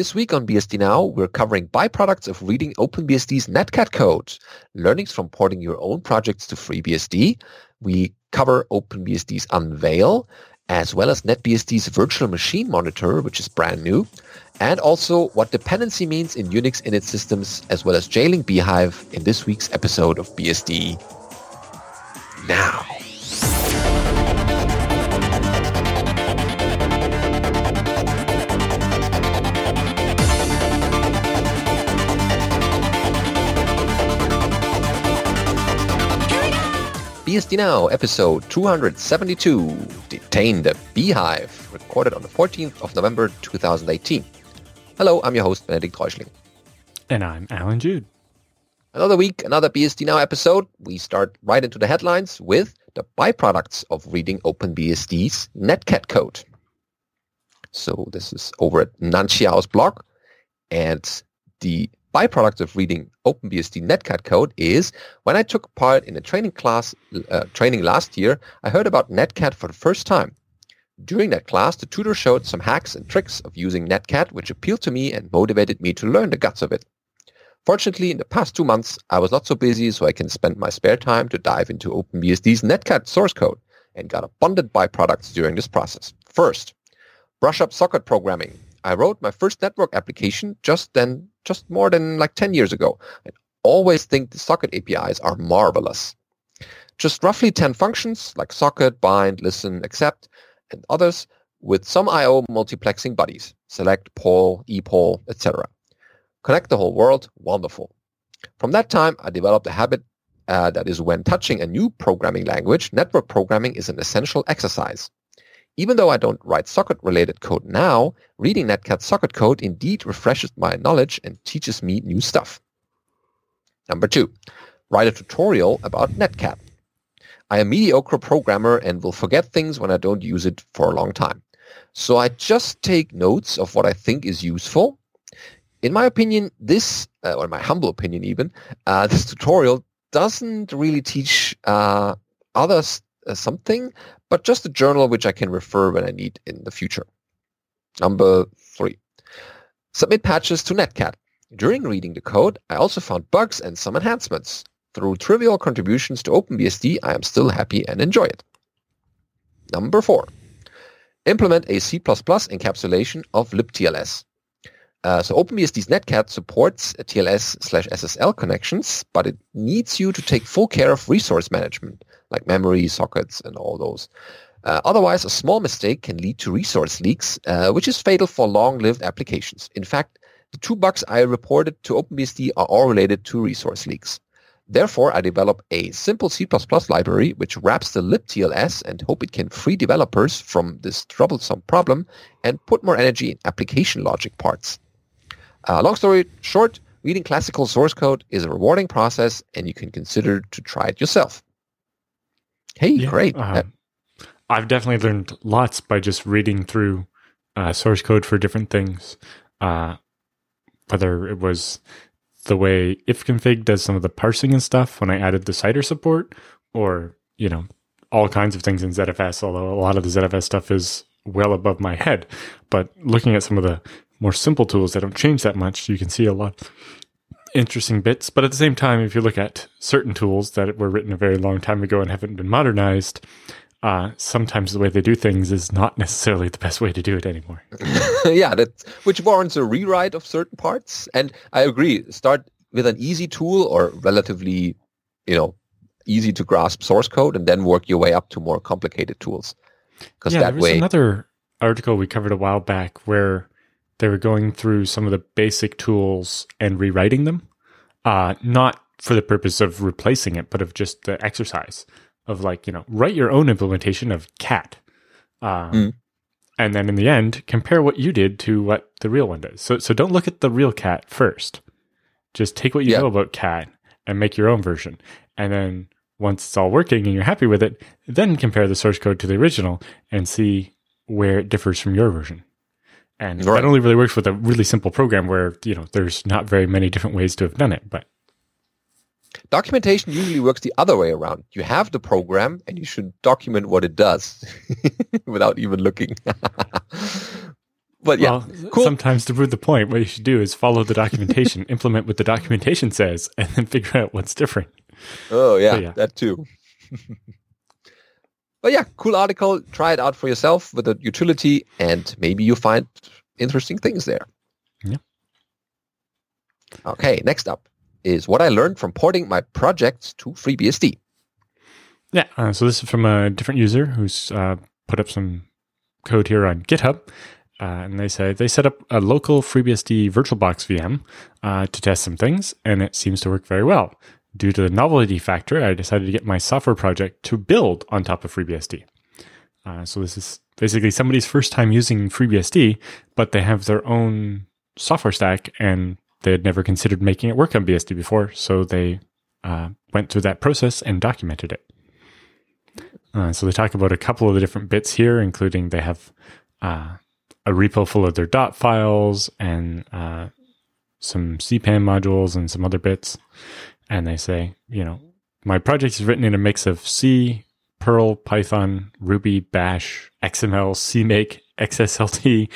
This week on BSD Now, we're covering byproducts of reading OpenBSD's Netcat code, learnings from porting your own projects to FreeBSD. We cover OpenBSD's Unveil, as well as NetBSD's virtual machine monitor, which is brand new, and also what dependency means in Unix init systems, as well as jailing bhyve in this week's episode of BSD Now. BSD Now, episode 272, Detain the bhyve, recorded on the 14th of November 2018. Hello, I'm your host, Benedict Reuschling. And I'm Alan Jude. Another week, another BSD Now episode. We start right into the headlines with the byproducts of reading OpenBSD's Netcat code. So this is over at Nanxiao's blog, and the byproduct of reading OpenBSD Netcat code is when I took part in a training class uh, training last year, I heard about Netcat for the first time. During that class, the tutor showed some hacks and tricks of using Netcat, which appealed to me and motivated me to learn the guts of it. Fortunately, in the past two months, I was not so busy, so I can spend my spare time to dive into OpenBSD's Netcat source code and got abundant byproducts during this process. First, brush up socket programming. I wrote my first network application just then, just more than like 10 years ago. I always think the socket APIs are marvelous. Just roughly 10 functions like socket, bind, listen, accept, and others with some I.O. multiplexing buddies, select, poll, epoll, etc. Connect the whole world, wonderful. From that time, I developed a habit uh, that is when touching a new programming language, network programming is an essential exercise. Even though I don't write socket-related code now, reading Netcat socket code indeed refreshes my knowledge and teaches me new stuff. Number two, write a tutorial about Netcat. I am a mediocre programmer and will forget things when I don't use it for a long time. So I just take notes of what I think is useful. In my opinion, this, uh, or in my humble opinion even, uh, this tutorial doesn't really teach uh, others something, but just a journal which I can refer when I need in the future. Number three, submit patches to Netcat. During reading the code, I also found bugs and some enhancements. Through trivial contributions to OpenBSD, I am still happy and enjoy it. Number four, implement a C++ encapsulation of libTLS. Uh, so OpenBSD's Netcat supports TLS slash SSL connections, but it needs you to take full care of resource management, like memory, sockets, and all those. Uh, otherwise, a small mistake can lead to resource leaks, uh, which is fatal for long-lived applications. In fact, the two bugs I reported to OpenBSD are all related to resource leaks. Therefore, I developed a simple C++ library which wraps the libTLS and hope it can free developers from this troublesome problem and put more energy in application logic parts. Uh, long story short, reading classical source code is a rewarding process and you can consider to try it yourself. Hey, yeah, great. Uh, I've definitely learned lots by just reading through uh, source code for different things. Uh, whether it was the way ifconfig does some of the parsing and stuff when I added the CIDR support, or you know all kinds of things in ZFS. Although a lot of the ZFS stuff is well above my head, but looking at some of the more simple tools that don't change that much, you can see a lot interesting bits. But at the same time, if you look at certain tools that were written a very long time ago and haven't been modernized, uh, sometimes the way they do things is not necessarily the best way to do it anymore. yeah, that which warrants a rewrite of certain parts. And I agree. Start with an easy tool or relatively, you know, easy to grasp source code, and then work your way up to more complicated tools. Because yeah, that there was way, another article we covered a while back where they were going through some of the basic tools and rewriting them, uh, not for the purpose of replacing it, but of just the exercise of like, you know, write your own implementation of cat. Um, mm. And then in the end, compare what you did to what the real one does. So, so don't look at the real cat first. Just take what you yeah. know about cat and make your own version. And then once it's all working and you're happy with it, then compare the source code to the original and see where it differs from your version. And right. that only really works with a really simple program where, you know, there's not very many different ways to have done it. But documentation usually works the other way around. You have the program and you should document what it does without even looking. but yeah, well, cool. sometimes to prove the point, what you should do is follow the documentation, implement what the documentation says, and then figure out what's different. Oh yeah, yeah. that too. But yeah, cool article. Try it out for yourself with the utility, and maybe you find interesting things there. Yeah. Okay, next up is what I learned from porting my projects to FreeBSD. Yeah, uh, so this is from a different user who's uh, put up some code here on GitHub. Uh, and they say they set up a local FreeBSD VirtualBox VM uh, to test some things, and it seems to work very well. Due to the novelty factor, I decided to get my software project to build on top of FreeBSD. Uh, so this is basically somebody's first time using FreeBSD, but they have their own software stack and they had never considered making it work on BSD before. So they uh, went through that process and documented it. Uh, so they talk about a couple of the different bits here, including they have uh, a repo full of their dot files and uh, some CPAN modules and some other bits and they say, you know, my project is written in a mix of C, Perl, Python, Ruby, Bash, XML, CMake, XSLT,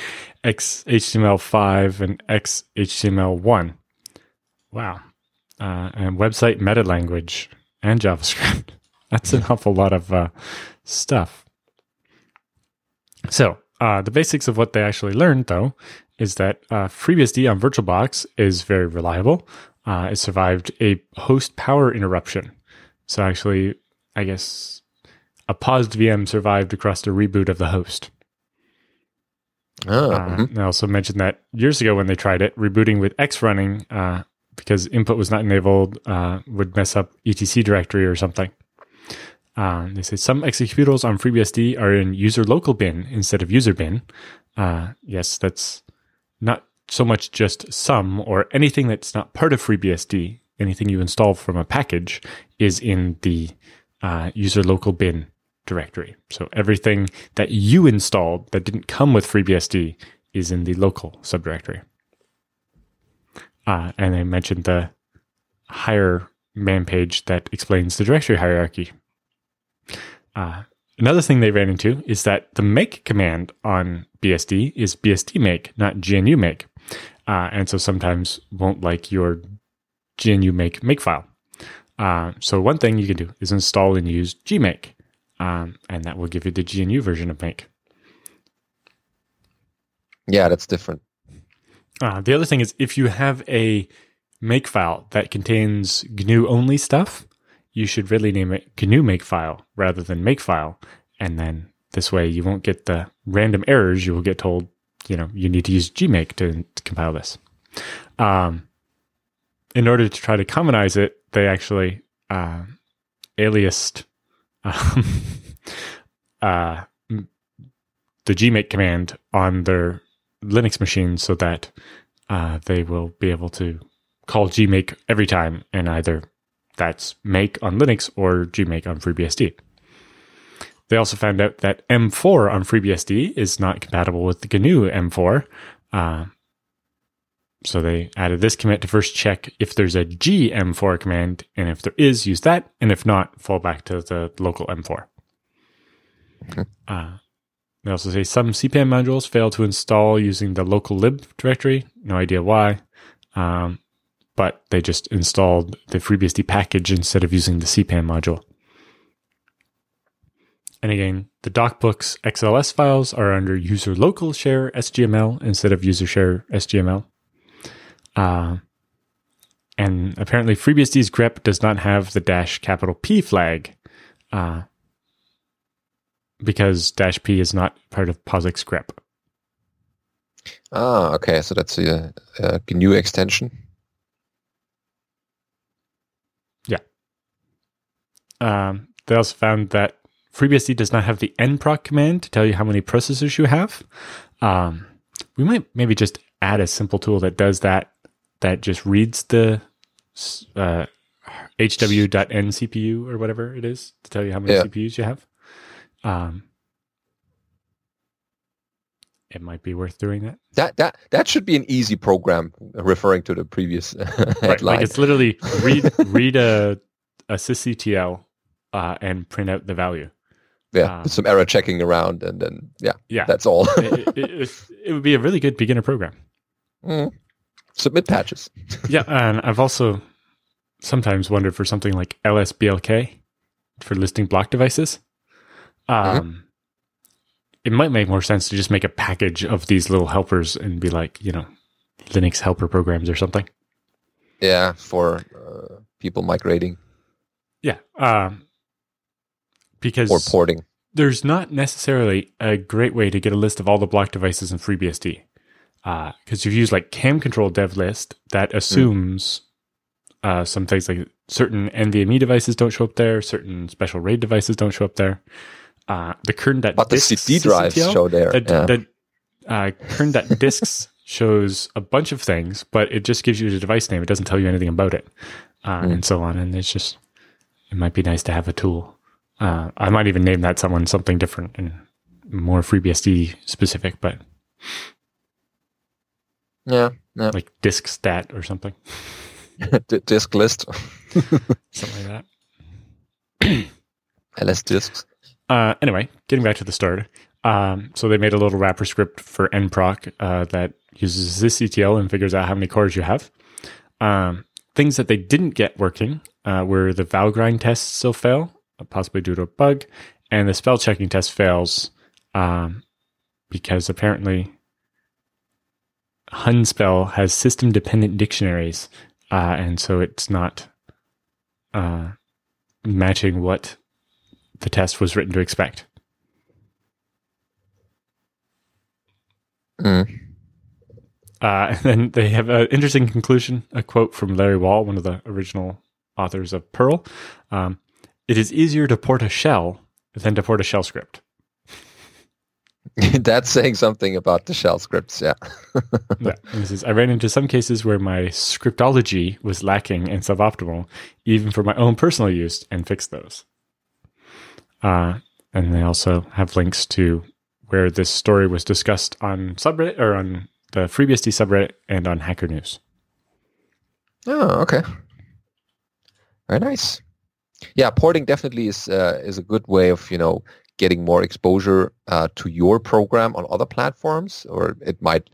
XHTML5, and XHTML1. Wow. Uh, and website meta language and JavaScript. That's an awful lot of uh, stuff. So, uh, the basics of what they actually learned, though, is that uh, FreeBSD on VirtualBox is very reliable uh, it survived a host power interruption. So actually, I guess a paused VM survived across the reboot of the host. Oh, uh, mm-hmm. I also mentioned that years ago when they tried it, rebooting with X running uh, because input was not enabled uh, would mess up etc directory or something. Uh, they say some executables on FreeBSD are in user local bin instead of user bin. Uh, yes, that's not so much just some or anything that's not part of FreeBSD, anything you install from a package is in the uh, user local bin directory. So everything that you installed that didn't come with FreeBSD is in the local subdirectory. Uh, and I mentioned the hier man page that explains the directory hierarchy. Uh, another thing they ran into is that the make command on BSD is BSD make, not GNU make uh, and so sometimes won't like your GNU make makefile. Uh, so one thing you can do is install and use gmake, um, and that will give you the GNU version of make. Yeah, that's different. Uh, the other thing is if you have a makefile that contains GNU only stuff, you should really name it GNU makefile rather than makefile, and then this way you won't get the random errors. You will get told you know, you need to use gmake to, to compile this. Um, in order to try to commonize it, they actually uh, aliased um, uh, the gmake command on their Linux machine so that uh, they will be able to call gmake every time, and either that's make on Linux or gmake on FreeBSD. They also found out that M4 on FreeBSD is not compatible with the GNU M4. Uh, so they added this commit to first check if there's a gm4 command, and if there is, use that, and if not, fall back to the local M4. Okay. Uh, they also say some CPAN modules fail to install using the local lib directory. No idea why. Um, but they just installed the FreeBSD package instead of using the CPAN module. And again, the DocBooks XLS files are under user local share SGML instead of user share SGML. Uh, and apparently FreeBSD's grep does not have the dash capital P flag uh, because dash P is not part of POSIX grep. Ah, okay. So that's a, a GNU extension. Yeah. Um, they also found that FreeBSD does not have the nproc command to tell you how many processors you have. Um, we might maybe just add a simple tool that does that, that just reads the uh, hw.ncpu or whatever it is to tell you how many yeah. CPUs you have. Um, it might be worth doing that. That that that should be an easy program, referring to the previous headline. Like it's literally read read a a sysctl uh, and print out the value. Yeah, um, some error checking around, and then yeah, yeah, that's all. it, it, it, would be a really good beginner program. Mm. Submit patches. yeah, and I've also sometimes wondered for something like LSBLK for listing block devices. Mm-hmm. Um, mm-hmm. It might make more sense to just make a package of these little helpers and be like, you know, Linux helper programs or something. Yeah, for uh, people migrating. Yeah, um, because or porting. There's not necessarily a great way to get a list of all the block devices in FreeBSD because uh, you've used like camcontrol dev list that mm. assumes mm. uh, some things like certain NVMe devices don't show up there, certain special RAID devices don't show up there. Uh, the kern that but the CD drives CCTL, show there. That, yeah. that uh, kern that disks shows a bunch of things, but it just gives you the device name. It doesn't tell you anything about it, uh, mm. and so on. And it's just it might be nice to have a tool. Uh, I might even name that someone something different and more FreeBSD specific, but yeah, yeah. like disk stat or something. disk list, something like that. LS disks. Uh, anyway, getting back to the start. Um, so they made a little wrapper script for nproc uh, that uses sysctl and figures out how many cores you have. Um, things that they didn't get working uh, were the Valgrind tests still fail, possibly due to a bug, and the spell checking test fails um, because apparently Hunspell has system dependent dictionaries, uh, and so it's not uh, matching what the test was written to expect. Mm. Uh, and then they have an interesting conclusion, a quote from Larry Wall, one of the original authors of Perl. Um, it is easier to port a shell than to port a shell script. That's saying something about the shell scripts, yeah. yeah. Says, I ran into some cases where my scriptology was lacking and suboptimal, even for my own personal use, and fixed those. Uh, and they also have links to where this story was discussed on subreddit or on the FreeBSD subreddit and on Hacker News. Oh, okay. Very nice. Yeah, porting definitely is uh, is a good way of you know getting more exposure uh, to your program on other platforms, or it might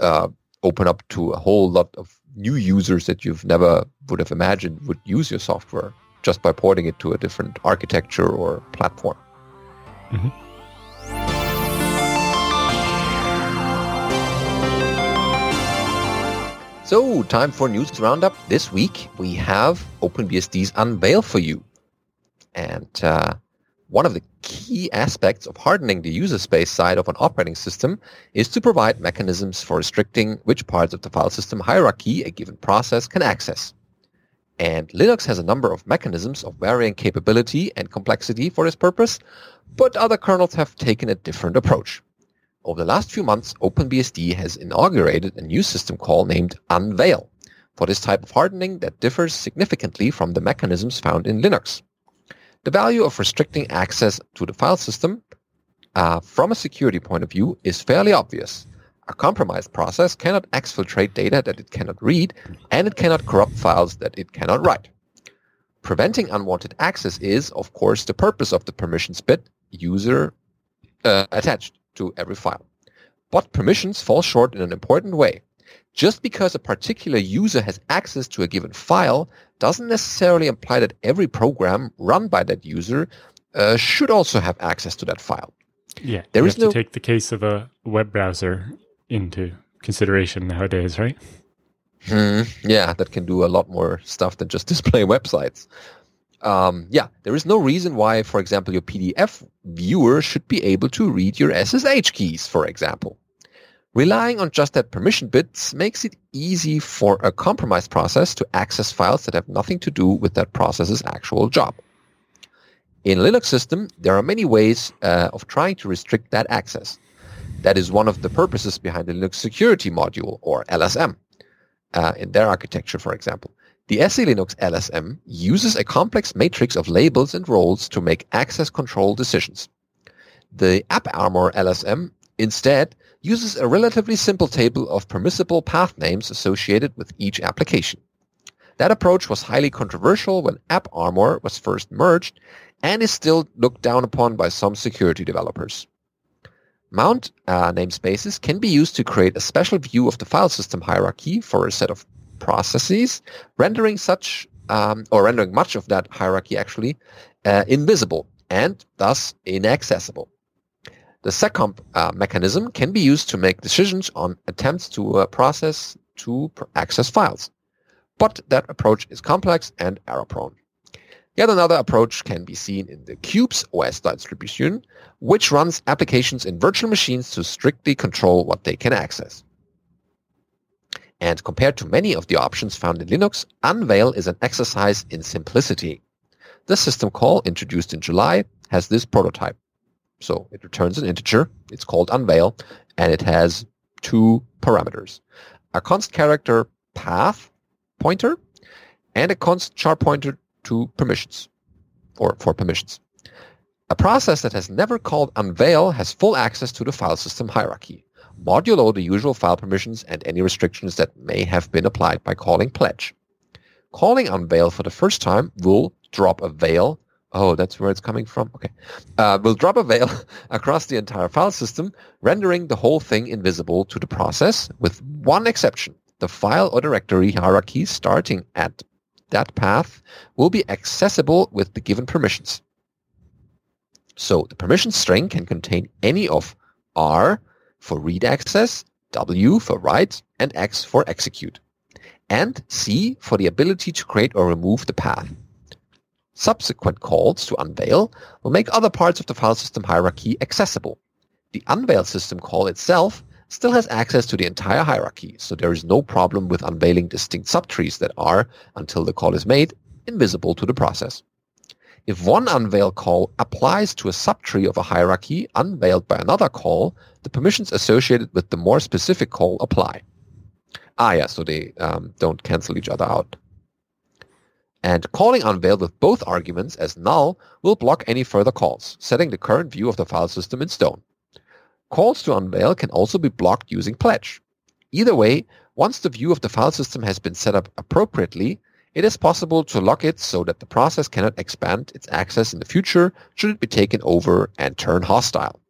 uh, open up to a whole lot of new users that you've never would have imagined would use your software just by porting it to a different architecture or platform. Mm-hmm. So, time for news roundup. This week we have OpenBSD's Unveil for you. And uh, one of the key aspects of hardening the user space side of an operating system is to provide mechanisms for restricting which parts of the file system hierarchy a given process can access. And Linux has a number of mechanisms of varying capability and complexity for this purpose, but other kernels have taken a different approach. Over the last few months, OpenBSD has inaugurated a new system call named Unveil for this type of hardening that differs significantly from the mechanisms found in Linux. The value of restricting access to the file system uh, from a security point of view is fairly obvious. A compromised process cannot exfiltrate data that it cannot read, and it cannot corrupt files that it cannot write. Preventing unwanted access is, of course, the purpose of the permissions bit user uh, attached to every file. But permissions fall short in an important way. Just because a particular user has access to a given file doesn't necessarily imply that every program run by that user uh, should also have access to that file. Yeah, there you is have no... to take the case of a web browser into consideration nowadays, right? Hmm, yeah, that can do a lot more stuff than just display websites um, yeah, there is no reason why, for example, your PDF viewer should be able to read your SSH keys, for example. Relying on just that permission bits makes it easy for a compromised process to access files that have nothing to do with that process's actual job. In Linux system, there are many ways uh, of trying to restrict that access. That is one of the purposes behind the Linux Security Module, or LSM, uh, in their architecture, for example. The SELinux LSM uses a complex matrix of labels and roles to make access control decisions. The AppArmor LSM instead uses a relatively simple table of permissible path names associated with each application. That approach was highly controversial when AppArmor was first merged, and is still looked down upon by some security developers. Mount uh, namespaces can be used to create a special view of the file system hierarchy for a set of processes, rendering such um, or rendering much of that hierarchy actually uh, invisible and thus inaccessible. The seccomp uh, mechanism can be used to make decisions on attempts to uh, process to access files. But that approach is complex and error-prone. Yet another approach can be seen in the Qubes OS distribution, which runs applications in virtual machines to strictly control what they can access. And compared to many of the options found in Linux, Unveil is an exercise in simplicity. The system call, introduced in July, has this prototype. So it returns an integer, it's called Unveil, and it has two parameters. A const character path pointer and a const char pointer to permissions or for permissions. A process that has never called unveil has full access to the file system hierarchy, modulo the usual file permissions and any restrictions that may have been applied by calling pledge. Calling unveil for the first time will drop a veil. Oh, that's where it's coming from? Okay. Uh, will drop a veil across the entire file system, rendering the whole thing invisible to the process, with one exception. The file or directory hierarchy starting at that path will be accessible with the given permissions. So the permission string can contain any of R for read access, W for write, and X for execute, and C for the ability to create or remove the path. Subsequent calls to unveil will make other parts of the file system hierarchy accessible. The unveil system call itself still has access to the entire hierarchy, so there is no problem with unveiling distinct subtrees that are, until the call is made, invisible to the process. If one unveil call applies to a subtree of a hierarchy unveiled by another call, the permissions associated with the more specific call apply. Ah, yeah, so they um, don't cancel each other out. And calling unveil with both arguments as null will block any further calls, setting the current view of the file system in stone. Calls to unveil can also be blocked using pledge. Either way, once the view of the file system has been set up appropriately, it is possible to lock it so that the process cannot expand its access in the future should it be taken over and turn hostile.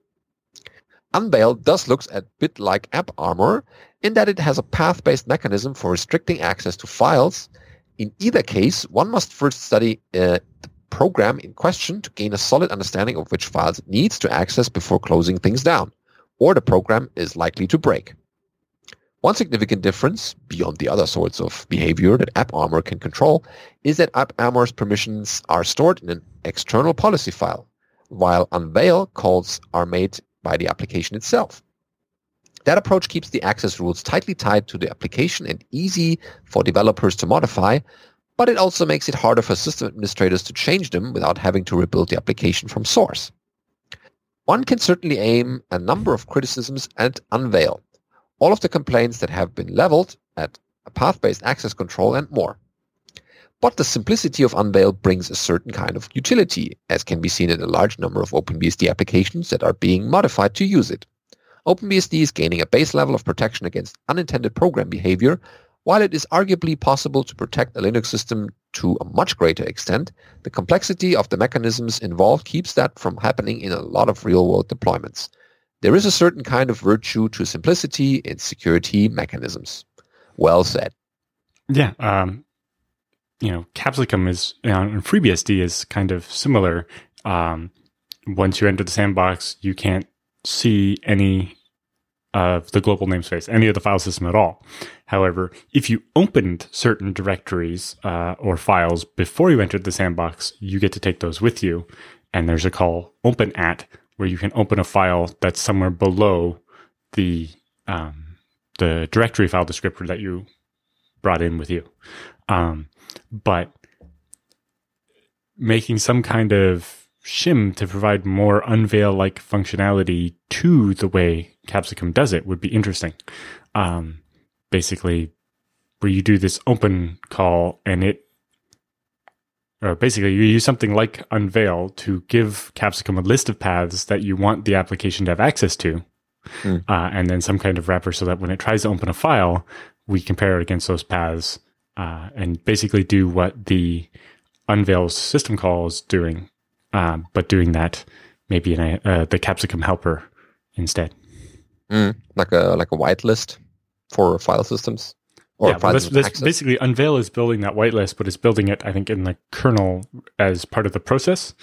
Unveil thus looks a bit like AppArmor in that it has a path-based mechanism for restricting access to files. In either case, one must first study uh, the program in question to gain a solid understanding of which files it needs to access before closing things down or the program is likely to break. One significant difference, beyond the other sorts of behavior that AppArmor can control, is that AppArmor's permissions are stored in an external policy file, while Unveil calls are made by the application itself. That approach keeps the access rules tightly tied to the application and easy for developers to modify, but it also makes it harder for system administrators to change them without having to rebuild the application from source. One can certainly aim a number of criticisms at Unveil, all of the complaints that have been leveled at path-based access control and more. But the simplicity of Unveil brings a certain kind of utility, as can be seen in a large number of OpenBSD applications that are being modified to use it. OpenBSD is gaining a base level of protection against unintended program behavior while it is arguably possible to protect a Linux system to a much greater extent, the complexity of the mechanisms involved keeps that from happening in a lot of real-world deployments. There is a certain kind of virtue to simplicity in security mechanisms. Well said. Yeah, um, you know, Capsicum is you know, and FreeBSD is kind of similar. Um, once you enter the sandbox, you can't see any of the global namespace, any of the file system at all. However, if you opened certain directories uh, or files before you entered the sandbox, you get to take those with you. And there's a call open at where you can open a file that's somewhere below the um, the directory file descriptor that you brought in with you. Um, but making some kind of shim to provide more unveil like functionality to the way Capsicum does it would be interesting. Um, basically, where you do this open call and it, or basically you use something like unveil to give Capsicum a list of paths that you want the application to have access to. Mm. Uh, and then some kind of wrapper so that when it tries to open a file, we compare it against those paths uh, and basically do what the unveil system call is doing uh, but doing that maybe in a, uh, the Capsicum helper instead. Mm, like a like a whitelist for file systems. Or yeah, well, that's, that's basically Unveil is building that whitelist, but it's building it, I think, in the kernel as part of the process.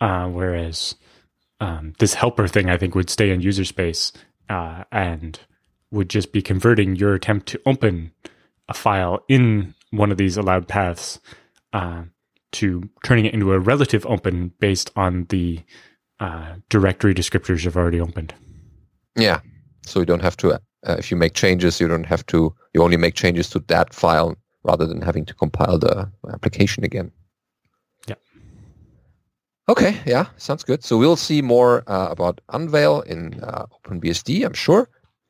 Uh, whereas um, this helper thing, I think, would stay in user space uh, and would just be converting your attempt to open a file in one of these allowed paths uh, to turning it into a relative open based on the uh, directory descriptors you've already opened. Yeah. So you don't have to, uh, if you make changes, you don't have to, you only make changes to that file rather than having to compile the application again. Yeah. Okay. Yeah. Sounds good. So we'll see more uh, about Unveil in uh, OpenBSD, I'm sure.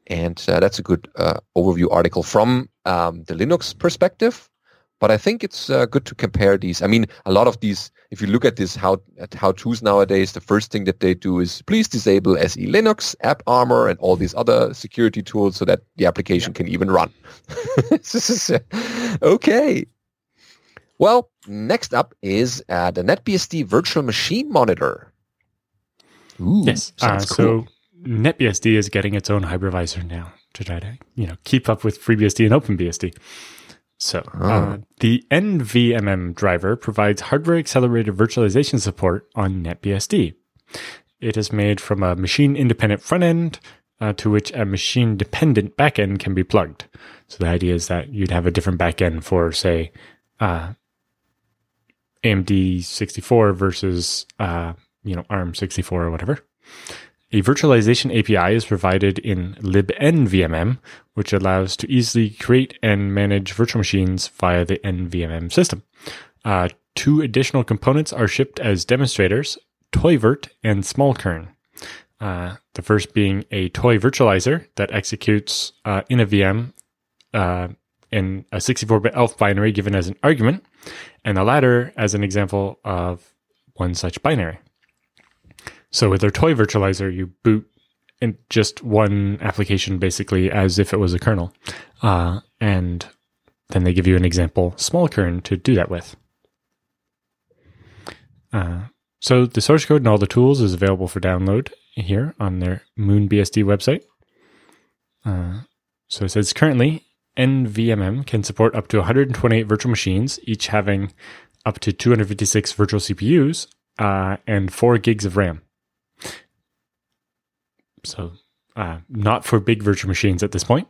And uh, that's a good uh, overview article from um, the Linux perspective. But I think it's uh, good to compare these. I mean, a lot of these, if you look at this how at how tos nowadays, the first thing that they do is please disable SE Linux, AppArmor, and all these other security tools so that the application yeah. can even run. okay. Well, next up is uh, the NetBSD Virtual Machine Monitor. Ooh, yes. Uh, cool. So NetBSD is getting its own hypervisor now to try to you know keep up with FreeBSD and OpenBSD. So oh. uh, the NVMM driver provides hardware accelerated virtualization support on NetBSD. It is made from a machine independent front end uh, to which a machine dependent backend can be plugged. So the idea is that you'd have a different backend for, say, uh, AMD 64 versus uh, you know ARM 64 or whatever. A virtualization API is provided in libnvmm, which allows to easily create and manage virtual machines via the NVMM system. Uh, two additional components are shipped as demonstrators, toyvirt and SmallKern. Uh, the first being a toy virtualizer that executes uh, in a VM uh, in a 64-bit ELF binary given as an argument, and the latter as an example of one such binary. So with their toy virtualizer, you boot in just one application basically as if it was a kernel. Uh, and then they give you an example SmallKern to do that with. Uh, so the source code and all the tools is available for download here on their M00nBSD website. Uh, so it says currently NVMM can support up to 128 virtual machines, each having up to 256 virtual CPUs uh, and 4 gigs of RAM. So, uh, not for big virtual machines at this point.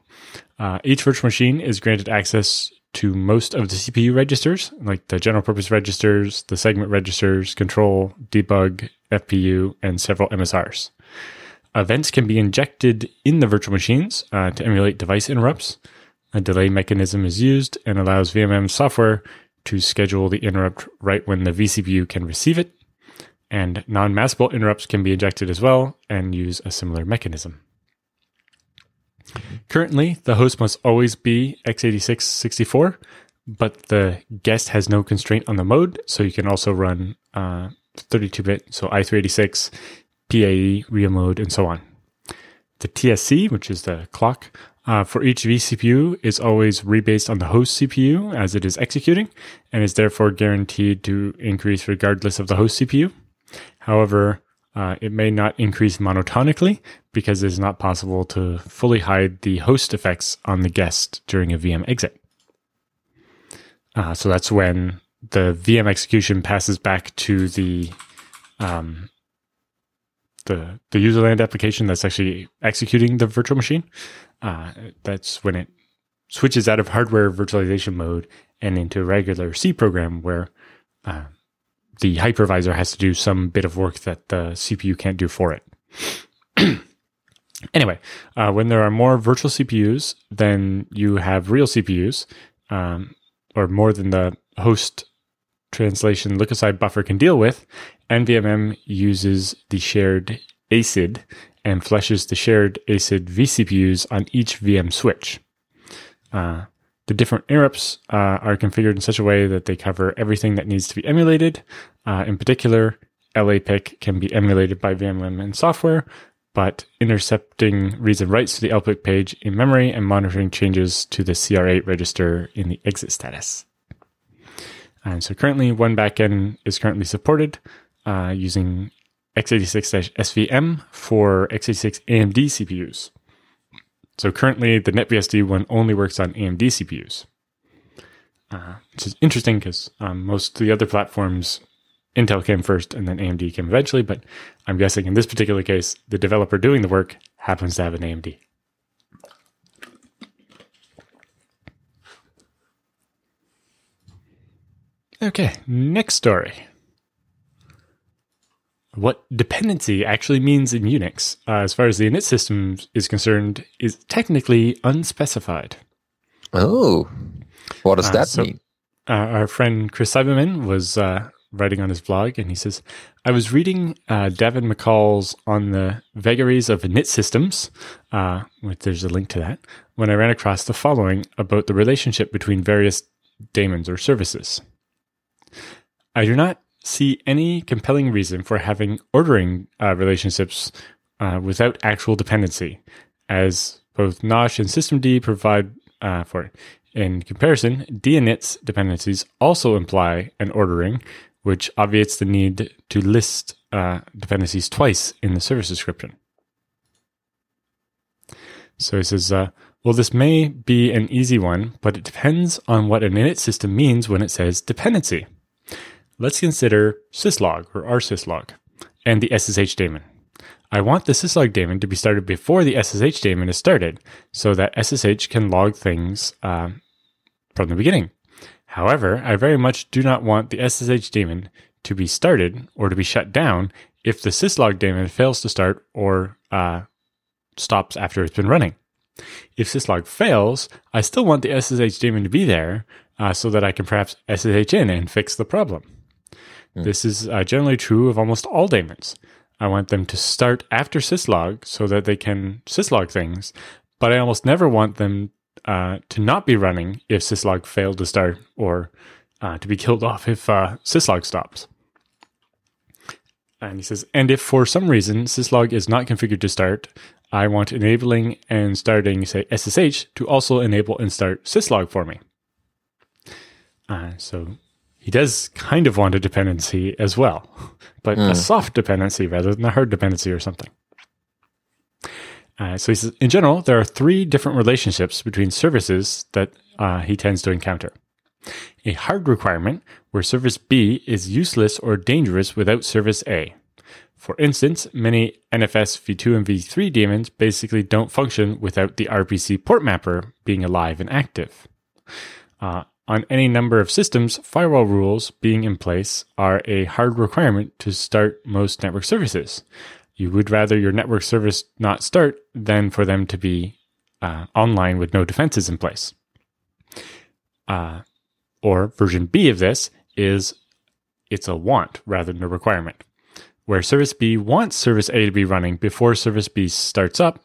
Uh, each virtual machine is granted access to most of the CPU registers, like the general purpose registers, the segment registers, control, debug, FPU, and several MSRs. Events can be injected in the virtual machines uh, to emulate device interrupts. A delay mechanism is used and allows VMM software to schedule the interrupt right when the vCPU can receive it and non-maskable interrupts can be injected as well and use a similar mechanism. Currently, the host must always be x86-64, but the guest has no constraint on the mode, so you can also run 32-bit, uh, so i386, PAE, real mode, and so on. The TSC, which is the clock, uh, for each vCPU is always rebased on the host CPU as it is executing, and is therefore guaranteed to increase regardless of the host CPU. However, uh, it may not increase monotonically because it is not possible to fully hide the host effects on the guest during a VM exit. Uh, so that's when the VM execution passes back to the um, the the userland application that's actually executing the virtual machine. Uh, that's when it switches out of hardware virtualization mode and into a regular C program where uh, the hypervisor has to do some bit of work that the CPU can't do for it. anyway, uh, when there are more virtual CPUs than you have real CPUs, um, or more than the host translation look aside buffer can deal with, NVMM uses the shared ASID and flushes the shared ASID vCPUs on each VM switch. Uh, the different interrupts uh, are configured in such a way that they cover everything that needs to be emulated. Uh, in particular, LAPIC can be emulated by VMM and software, but intercepting reads and writes to the LAPIC page in memory and monitoring changes to the CR8 register in the exit status. And so currently, one backend is currently supported, uh, using x86 SVM for x86 AMD CPUs. So currently, the NetBSD one only works on AMD CPUs, uh, which is interesting because um, most of the other platforms, Intel came first and then AMD came eventually. But I'm guessing in this particular case, the developer doing the work happens to have an AMD. Okay, next story what dependency actually means in Unix, uh, as far as the init system is concerned, is technically unspecified. Oh, what does uh, that so, mean? Uh, our friend Chris Siebenmann was uh, writing on his blog, and he says, I was reading uh, Davin McCall's on the vagaries of init systems, uh, which there's a link to that, when I ran across the following about the relationship between various daemons or services. I do not see any compelling reason for having ordering uh, relationships uh, without actual dependency, as both Nosh and systemd provide uh, for. In comparison, dinits dependencies also imply an ordering, which obviates the need to list uh, dependencies twice in the service description. So he says, uh, well, this may be an easy one, but it depends on what an init system means when it says dependency. Let's consider syslog or rsyslog and the SSH daemon. I want the syslog daemon to be started before the SSH daemon is started so that SSH can log things uh, from the beginning. However, I very much do not want the SSH daemon to be started or to be shut down if the syslog daemon fails to start or uh, stops after it's been running. If syslog fails, I still want the SSH daemon to be there uh, so that I can perhaps SSH in and fix the problem. This is uh, generally true of almost all daemons. I want them to start after syslog so that they can syslog things, but I almost never want them uh, to not be running if syslog failed to start or uh, to be killed off if uh, syslog stops. And he says, and if for some reason syslog is not configured to start, I want enabling and starting, say, SSH to also enable and start syslog for me. Uh, so he does kind of want a dependency as well, but mm. a hmm. soft dependency rather than a hard dependency or something. Uh, so he says, in general, there are three different relationships between services that uh, he tends to encounter. A hard requirement, where service B is useless or dangerous without service A. For instance, many NFS v2 and v3 daemons basically don't function without the RPC port mapper being alive and active. Uh, on any number of systems, firewall rules being in place are a hard requirement to start most network services. You would rather your network service not start than for them to be uh, online with no defenses in place. Uh, or version B of this is it's a want rather than a requirement, where service B wants service A to be running before service B starts up,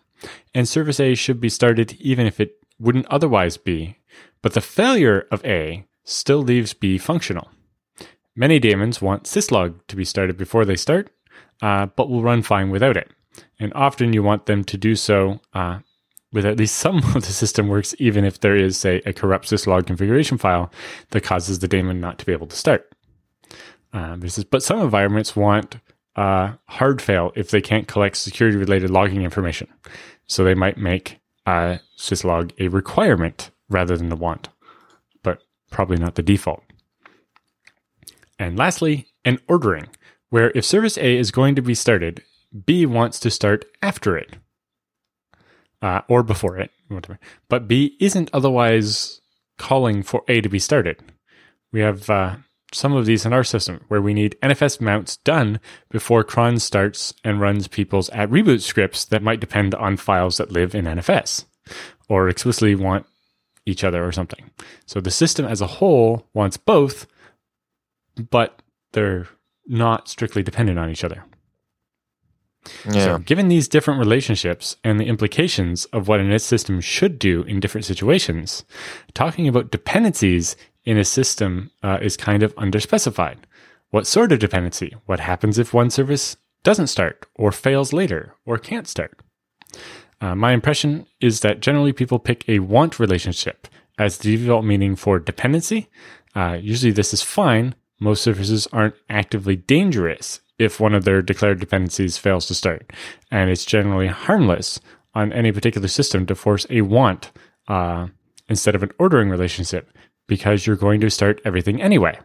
and service A should be started even if it wouldn't otherwise be but the failure of A still leaves B functional. Many daemons want syslog to be started before they start, uh, but will run fine without it. And often you want them to do so uh, with at least some of the system works, even if there is, say, a corrupt syslog configuration file that causes the daemon not to be able to start. Uh, is, but some environments want uh, hard fail if they can't collect security related logging information. So they might make uh, syslog a requirement rather than the want, but probably not the default. And lastly, an ordering, where if service A is going to be started, B wants to start after it. Uh, or before it, whatever. But B isn't otherwise calling for A to be started. We have uh, some of these in our system where we need NFS mounts done before cron starts and runs people's at reboot scripts that might depend on files that live in NFS, or explicitly want each other or something. So the system as a whole wants both, but they're not strictly dependent on each other. Yeah. So, given these different relationships and the implications of what init system should do in different situations, talking about dependencies in a system uh, is kind of underspecified. What sort of dependency? What happens if one service doesn't start, or fails later, or can't start? Uh, my impression is that generally people pick a want relationship as the default meaning for dependency. Uh, usually this is fine. Most services aren't actively dangerous if one of their declared dependencies fails to start. And it's generally harmless on any particular system to force a want uh, instead of an ordering relationship because you're going to start everything anyway.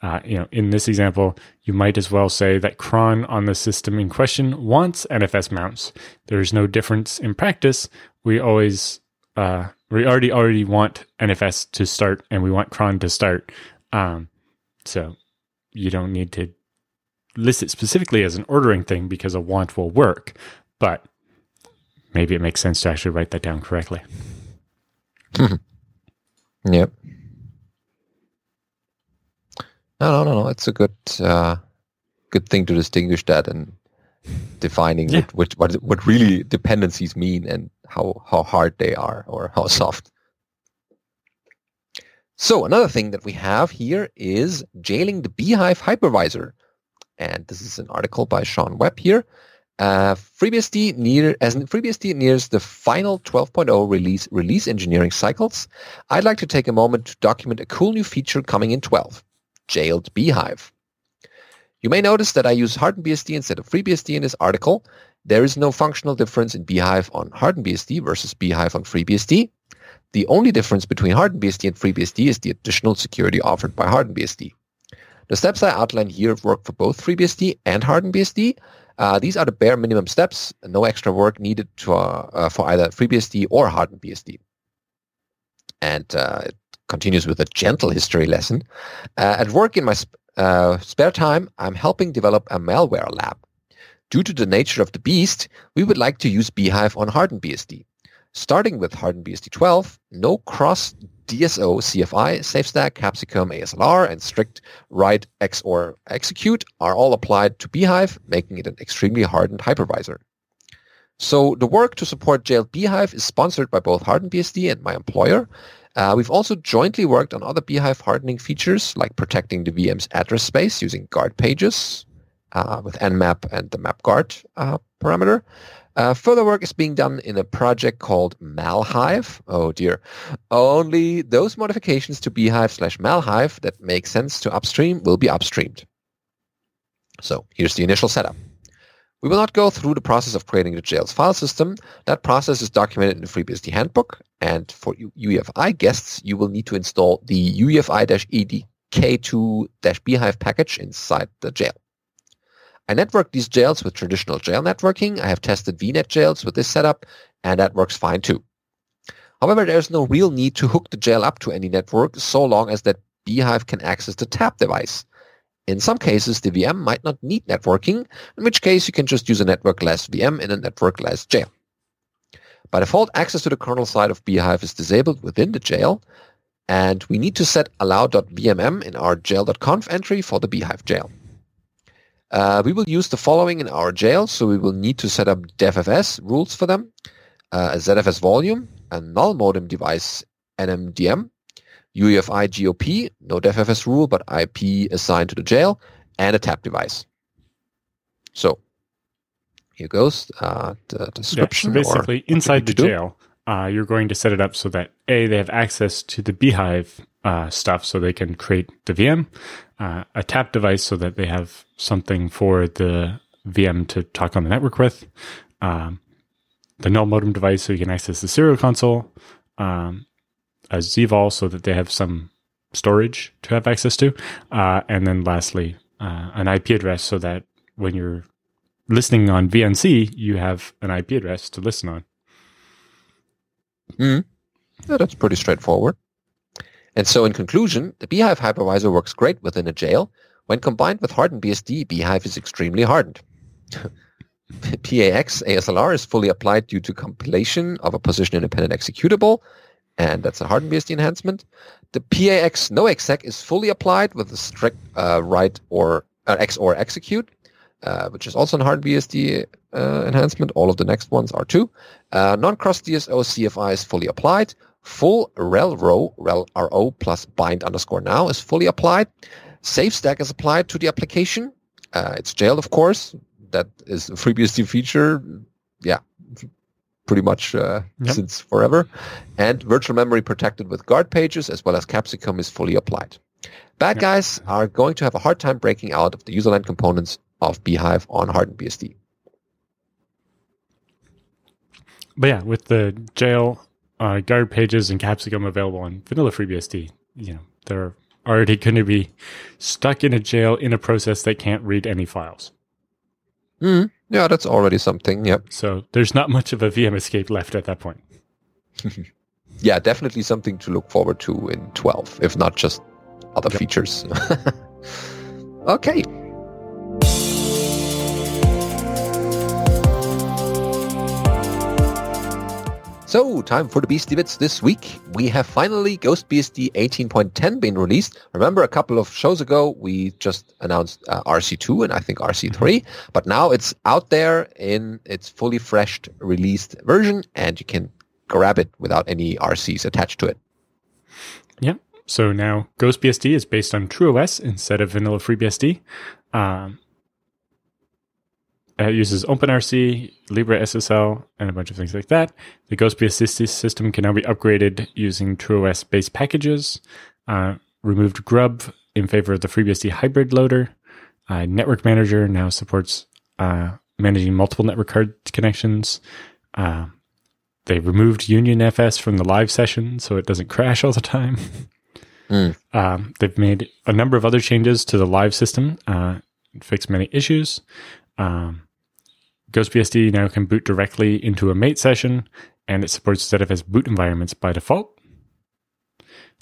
Uh, you know, in this example, you might as well say that cron on the system in question wants NFS mounts. There's no difference in practice. We always, uh, we already already want NFS to start, and we want cron to start. Um, so you don't need to list it specifically as an ordering thing because a want will work. But maybe it makes sense to actually write that down correctly. yep. No, no, no, no. It's a good, uh, good thing to distinguish that and defining yeah. what, what what really dependencies mean and how how hard they are or how soft. So another thing that we have here is jailing the bhyve hypervisor, and this is an article by Shawn Webb here. Uh, FreeBSD near as FreeBSD nears the final 12.0 release release engineering cycles, I'd like to take a moment to document a cool new feature coming in 12 jailed bhyve. You may notice that I use hardened BSD instead of FreeBSD in this article. There is no functional difference in bhyve on hardened BSD versus bhyve on FreeBSD. The only difference between hardened BSD and FreeBSD is the additional security offered by hardened BSD. The steps I outline here work for both FreeBSD and hardened BSD. Uh, these are the bare minimum steps, no extra work needed to, uh, uh, for either FreeBSD or hardened BSD. And uh, continues with a gentle history lesson. Uh, at work in my sp- uh, spare time, I'm helping develop a malware lab. Due to the nature of the beast, we would like to use bhyve on hardened BSD. Starting with hardened BSD 12, no cross DSO, CFI, SafeStack, Capsicum, ASLR, and strict write XOR execute are all applied to bhyve, making it an extremely hardened hypervisor. So the work to support jailed bhyve is sponsored by both Hardened BSD and my employer, uh, we've also jointly worked on other bhyve hardening features like protecting the VM's address space using guard pages uh, with mmap and the map guard uh, parameter. Uh, further work is being done in a project called malhyve. Oh dear. Only those modifications to bhyve slash malhyve that make sense to upstream will be upstreamed. So here's the initial setup. We will not go through the process of creating the jails file system. That process is documented in the FreeBSD handbook. And for UEFI guests, you will need to install the UEFI-EDK2-bhyve package inside the jail. I network these jails with traditional jail networking. I have tested VNet jails with this setup, and that works fine too. However, there's no real need to hook the jail up to any network so long as that bhyve can access the tap device. In some cases, the VM might not need networking, in which case you can just use a network-less VM in a network-less jail. By default, access to the kernel side of bhyve is disabled within the jail, and we need to set allow.vmm in our jail.conf entry for the bhyve jail. Uh, we will use the following in our jail, so we will need to set up devfs rules for them, uh, a ZFS volume, a null modem device NMDM, UEFI GOP, no devfs rule, but IP assigned to the jail, and a tap device. So here goes uh, the description. Yeah, so basically, inside the jail, uh, you're going to set it up so that A, they have access to the bhyve uh, stuff so they can create the VM, uh, a tap device so that they have something for the VM to talk on the network with, um, the null modem device so you can access the serial console, um, a ZVol so that they have some storage to have access to. Uh, and then lastly, uh, an IP address so that when you're listening on VNC, you have an IP address to listen on. Mm. Yeah, that's pretty straightforward. And so in conclusion, the bhyve hypervisor works great within a jail. When combined with hardened BSD, bhyve is extremely hardened. PAX ASLR is fully applied due to compilation of a position-independent executable and that's a hardened BSD enhancement. The PAX no exec is fully applied with a strict uh, write or uh, XOR execute, uh, which is also a hardened BSD uh, enhancement. All of the next ones are too. Uh, non-cross DSO CFI is fully applied. Full rel row rel ro plus bind underscore now is fully applied. Safe stack is applied to the application. Uh, it's jailed, of course. That is a FreeBSD feature. Pretty much uh, yep. since forever. And virtual memory protected with guard pages as well as Capsicum is fully applied. Bad yep. guys are going to have a hard time breaking out of the userland components of bhyve on hardened BSD. But yeah, with the jail uh, guard pages and capsicum available on vanilla FreeBSD, you know, they're already going to be stuck in a jail in a process that can't read any files. Mm, yeah, that's already something. Yep. So there's not much of a VM escape left at that point. yeah, definitely something to look forward to in 12, if not just other yep. features. okay. So, time for the Beastie Bits this week. We have finally Ghost BSD 18.10 been released. Remember a couple of shows ago, we just announced uh, RC2 and I think RC3, mm-hmm. but now it's out there in its fully freshed released version and you can grab it without any RCs attached to it. Yeah. So now Ghost BSD is based on TrueOS instead of vanilla FreeBSD. Um, it uses OpenRC, LibreSSL, and a bunch of things like that. The GhostBSD system can now be upgraded using TrueOS based packages. Uh, removed Grub in favor of the FreeBSD hybrid loader. Uh, Network Manager now supports uh, managing multiple network card connections. Uh, they removed UnionFS from the live session so it doesn't crash all the time. Mm. Um, they've made a number of other changes to the live system, uh, fixed many issues. Um, GhostBSD now can boot directly into a mate session, and it supports ZFS boot environments by default.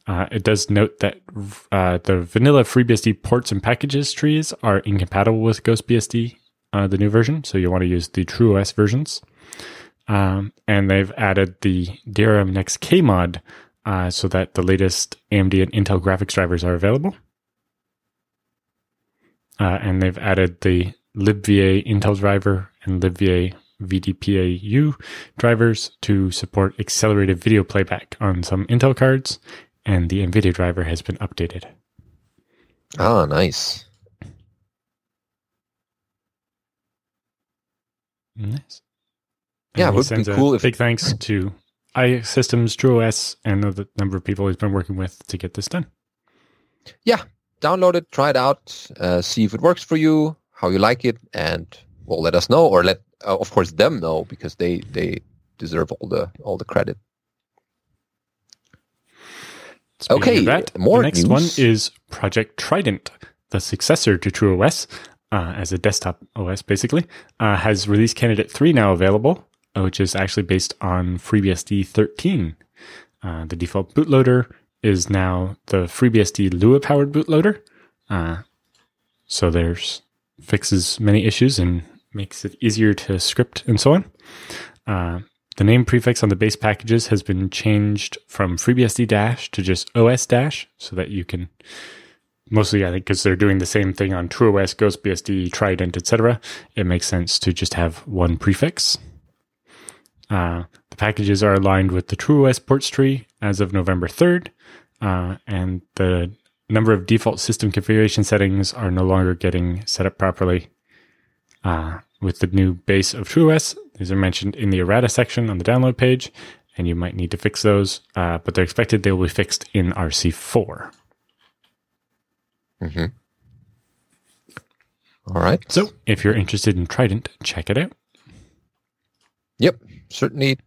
Uh, it does note that uh, the vanilla FreeBSD ports and packages trees are incompatible with GhostBSD, uh, the new version, so you want to use the TrueOS versions. Um, and they've added the DRM Next K mod uh, so that the latest AMD and Intel graphics drivers are available. Uh, and they've added the libva Intel driver and libva VDPAU drivers to support accelerated video playback on some Intel cards, and the NVIDIA driver has been updated. Ah, nice. Nice. Yeah, it would be cool. If- big thanks to IX Systems, TrueOS, and the number of people he's been working with to get this done. Yeah, download it, try it out, uh, see if it works for you how you like it, and well, let us know, or let uh, of course them know because they they deserve all the all the credit. Speaking okay, that, more. The next news. one is Project Trident, the successor to TrueOS, uh, as a desktop OS, basically, uh, has release candidate three now available, uh, which is actually based on FreeBSD 13. Uh, the default bootloader is now the FreeBSD Lua powered bootloader. Uh, so there's fixes many issues and makes it easier to script and so on. Uh, the name prefix on the base packages has been changed from FreeBSD dash to just OS dash so that you can mostly I think because they're doing the same thing on TrueOS, GhostBSD, Trident, etc. It makes sense to just have one prefix. Uh, the packages are aligned with the TrueOS ports tree as of November 3rd, uh, and the number of default system configuration settings are no longer getting set up properly. Uh, with the new base of TrueOS, these are mentioned in the errata section on the download page, and you might need to fix those, uh, but they're expected they will be fixed in RC4. Mm-hmm. All right. So if you're interested in Trident, check it out. Yep, certainly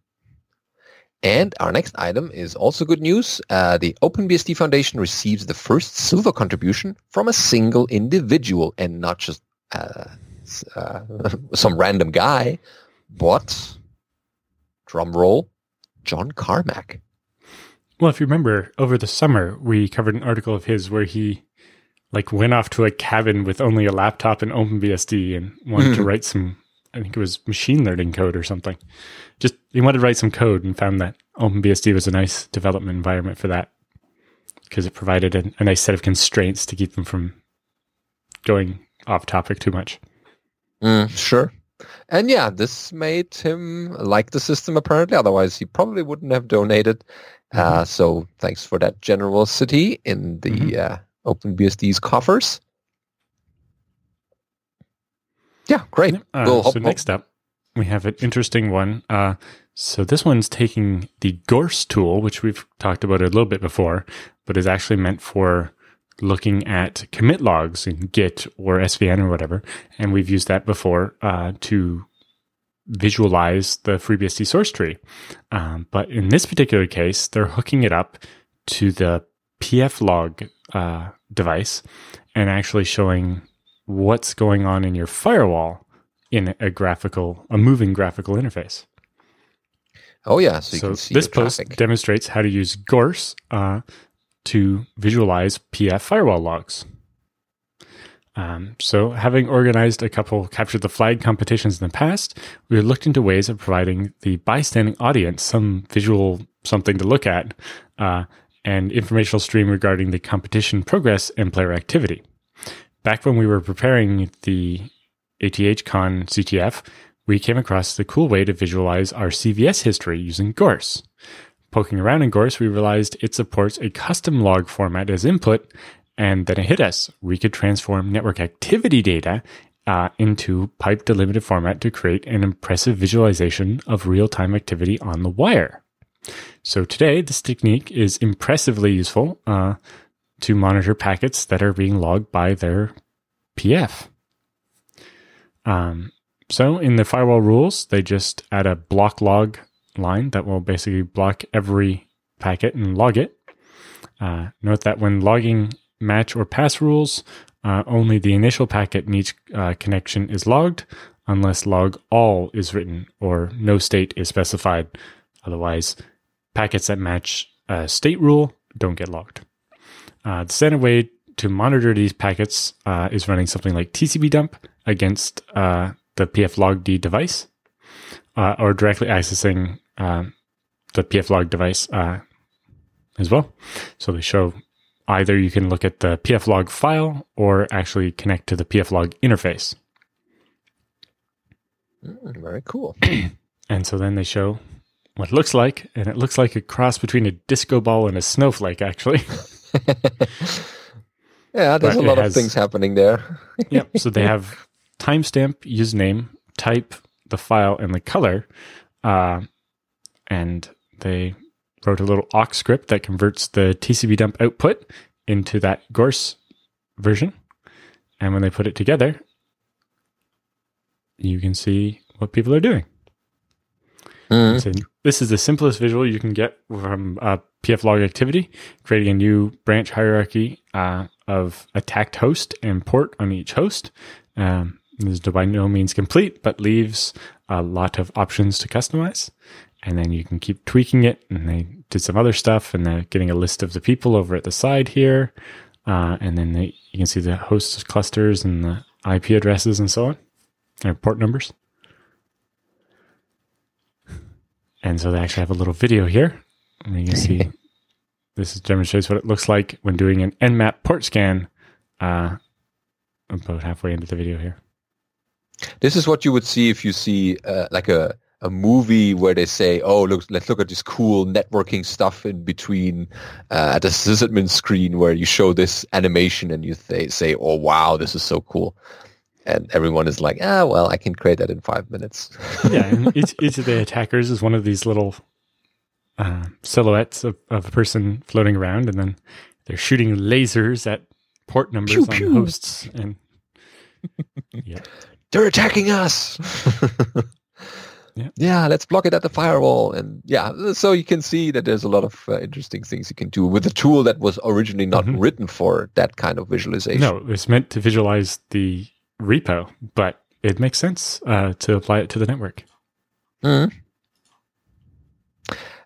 and our next item is also good news. Uh, the OpenBSD Foundation receives the first silver contribution from a single individual and not just uh, uh, some random guy, but drum roll, John Carmack. Well, if you remember, over the summer we covered an article of his where he like went off to a cabin with only a laptop and OpenBSD and wanted to write some I think it was machine learning code or something. Just he wanted to write some code and found that OpenBSD was a nice development environment for that because it provided a, a nice set of constraints to keep them from going off topic too much. Mm, sure. And yeah, this made him like the system apparently. Otherwise, he probably wouldn't have donated. Uh, mm-hmm. Uh, so thanks for that generosity in the mm-hmm. uh, OpenBSD's coffers. Yeah, great. Uh, we'll so next up, we have an interesting one. Uh, so this one's taking the Gource tool, which we've talked about a little bit before, but is actually meant for looking at commit logs in Git or SVN or whatever. And we've used that before uh, to visualize the FreeBSD source tree. Um, but in this particular case, they're hooking it up to the pflog uh, device and actually showing what's going on in your firewall in a graphical, a moving graphical interface. Oh yeah, so, so this post demonstrates how to use Gource uh, to visualize PF firewall logs. Um, so, having organized a couple capture the flag competitions in the past, we looked into ways of providing the bystanding audience some visual something to look at uh, and informational stream regarding the competition progress and player activity. Back when we were preparing the ATHCon CTF, we came across the cool way to visualize our CVS history using Gource. Poking around in Gource, we realized it supports a custom log format as input, and then it hit us. We could transform network activity data uh, into pipe delimited format to create an impressive visualization of real time activity on the wire. So today, this technique is impressively useful uh, to monitor packets that are being logged by their PF. Um, so in the firewall rules, they just add a block log line that will basically block every packet and log it. Uh, note that when logging match or pass rules, uh, only the initial packet in each uh, connection is logged unless log all is written or no state is specified. Otherwise, packets that match a state rule don't get logged. Uh, the standard way to monitor these packets uh, is running something like TCP dump against uh, the pflogd device uh, or directly accessing um, the pflog device uh, as well. So they show either you can look at the pflog file or actually connect to the pflog interface. Mm, very cool. and so then they show what it looks like, and it looks like a cross between a disco ball and a snowflake, actually. yeah, there's but a lot has, of things happening there. yep. So they have timestamp, username, type, the file, and the color. Uh, and they wrote a little awk script that converts the TCP dump output into that Gource version. And when they put it together, you can see what people are doing. Mm. So this is the simplest visual you can get from a pflog activity, creating a new branch hierarchy uh, of attacked host and port on each host. Um, is by no means complete, but leaves a lot of options to customize and then you can keep tweaking it. And they did some other stuff, and they're getting a list of the people over at the side here, uh, and then they, you can see the host clusters and the IP addresses and so on, and port numbers. And so they actually have a little video here, and you can see this demonstrates what it looks like when doing an Nmap port scan. Uh, about halfway into the video here. This is what you would see if you see uh, like a a movie where they say, "Oh, look, let's look at this cool networking stuff in between uh, at the sysadmin screen where you show this animation and you th- say, "Oh, wow, this is so cool," and everyone is like, "Ah, well, I can create that in five minutes." yeah, each, each of the attackers is one of these little uh, silhouettes of, of a person floating around, and then they're shooting lasers at port numbers pew, on pew. hosts, and yeah, they're attacking us. yeah. yeah, let's block it at the firewall. And yeah, so you can see that there's a lot of uh, interesting things you can do with a tool that was originally not mm-hmm. written for that kind of visualization. No, it's meant to visualize the repo, but it makes sense uh, to apply it to the network. Mm-hmm.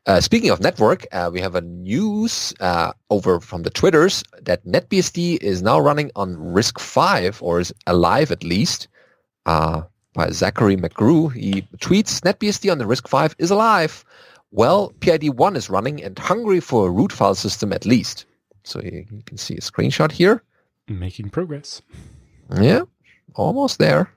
Uh, speaking of network, uh, we have a news uh, over from the Twitters that NetBSD is now running on RISC-V, or is alive at least. Uh, by Zachary McGrew. He tweets, NetBSD on the RISC-V is alive. Well, PID1 is running and hungry for a root file system at least. So you, you can see a screenshot here. Making progress. Yeah, almost there.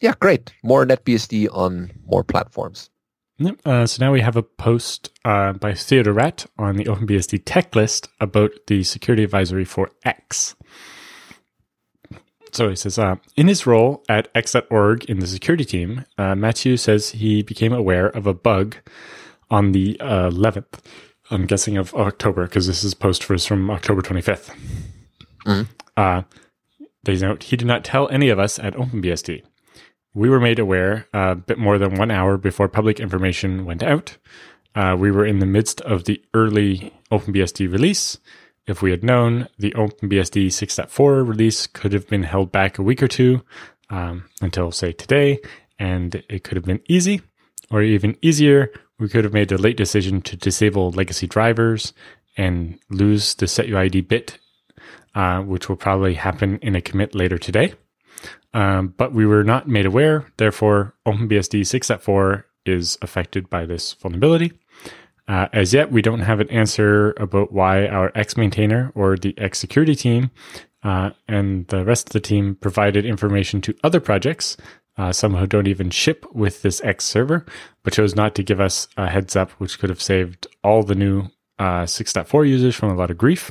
Yeah, great. More NetBSD on more platforms. Yep. Uh, so now we have a post uh, by Theo de Raadt on the OpenBSD tech list about the security advisory for X. So he says, uh, in his role at X.org in the security team, uh, Matthieu says he became aware of a bug on the uh, 11th I'm guessing of October because this is post from October 25th. Mm-hmm. Uh, they note he did not tell any of us at OpenBSD. We were made aware a bit more than one hour before public information went out. Uh, we were in the midst of the early OpenBSD release. If we had known, the OpenBSD 6.4 release could have been held back a week or two um, until, say, today, and it could have been easy, or even easier, we could have made the late decision to disable legacy drivers and lose the setuid bit, uh, which will probably happen in a commit later today. Um, but we were not made aware. Therefore, OpenBSD 6.4 is affected by this vulnerability. Uh, as yet, we don't have an answer about why our X maintainer or the X security team uh, and the rest of the team provided information to other projects, uh, some who don't even ship with this X server, but chose not to give us a heads up, which could have saved all the new uh, 6.4 users from a lot of grief.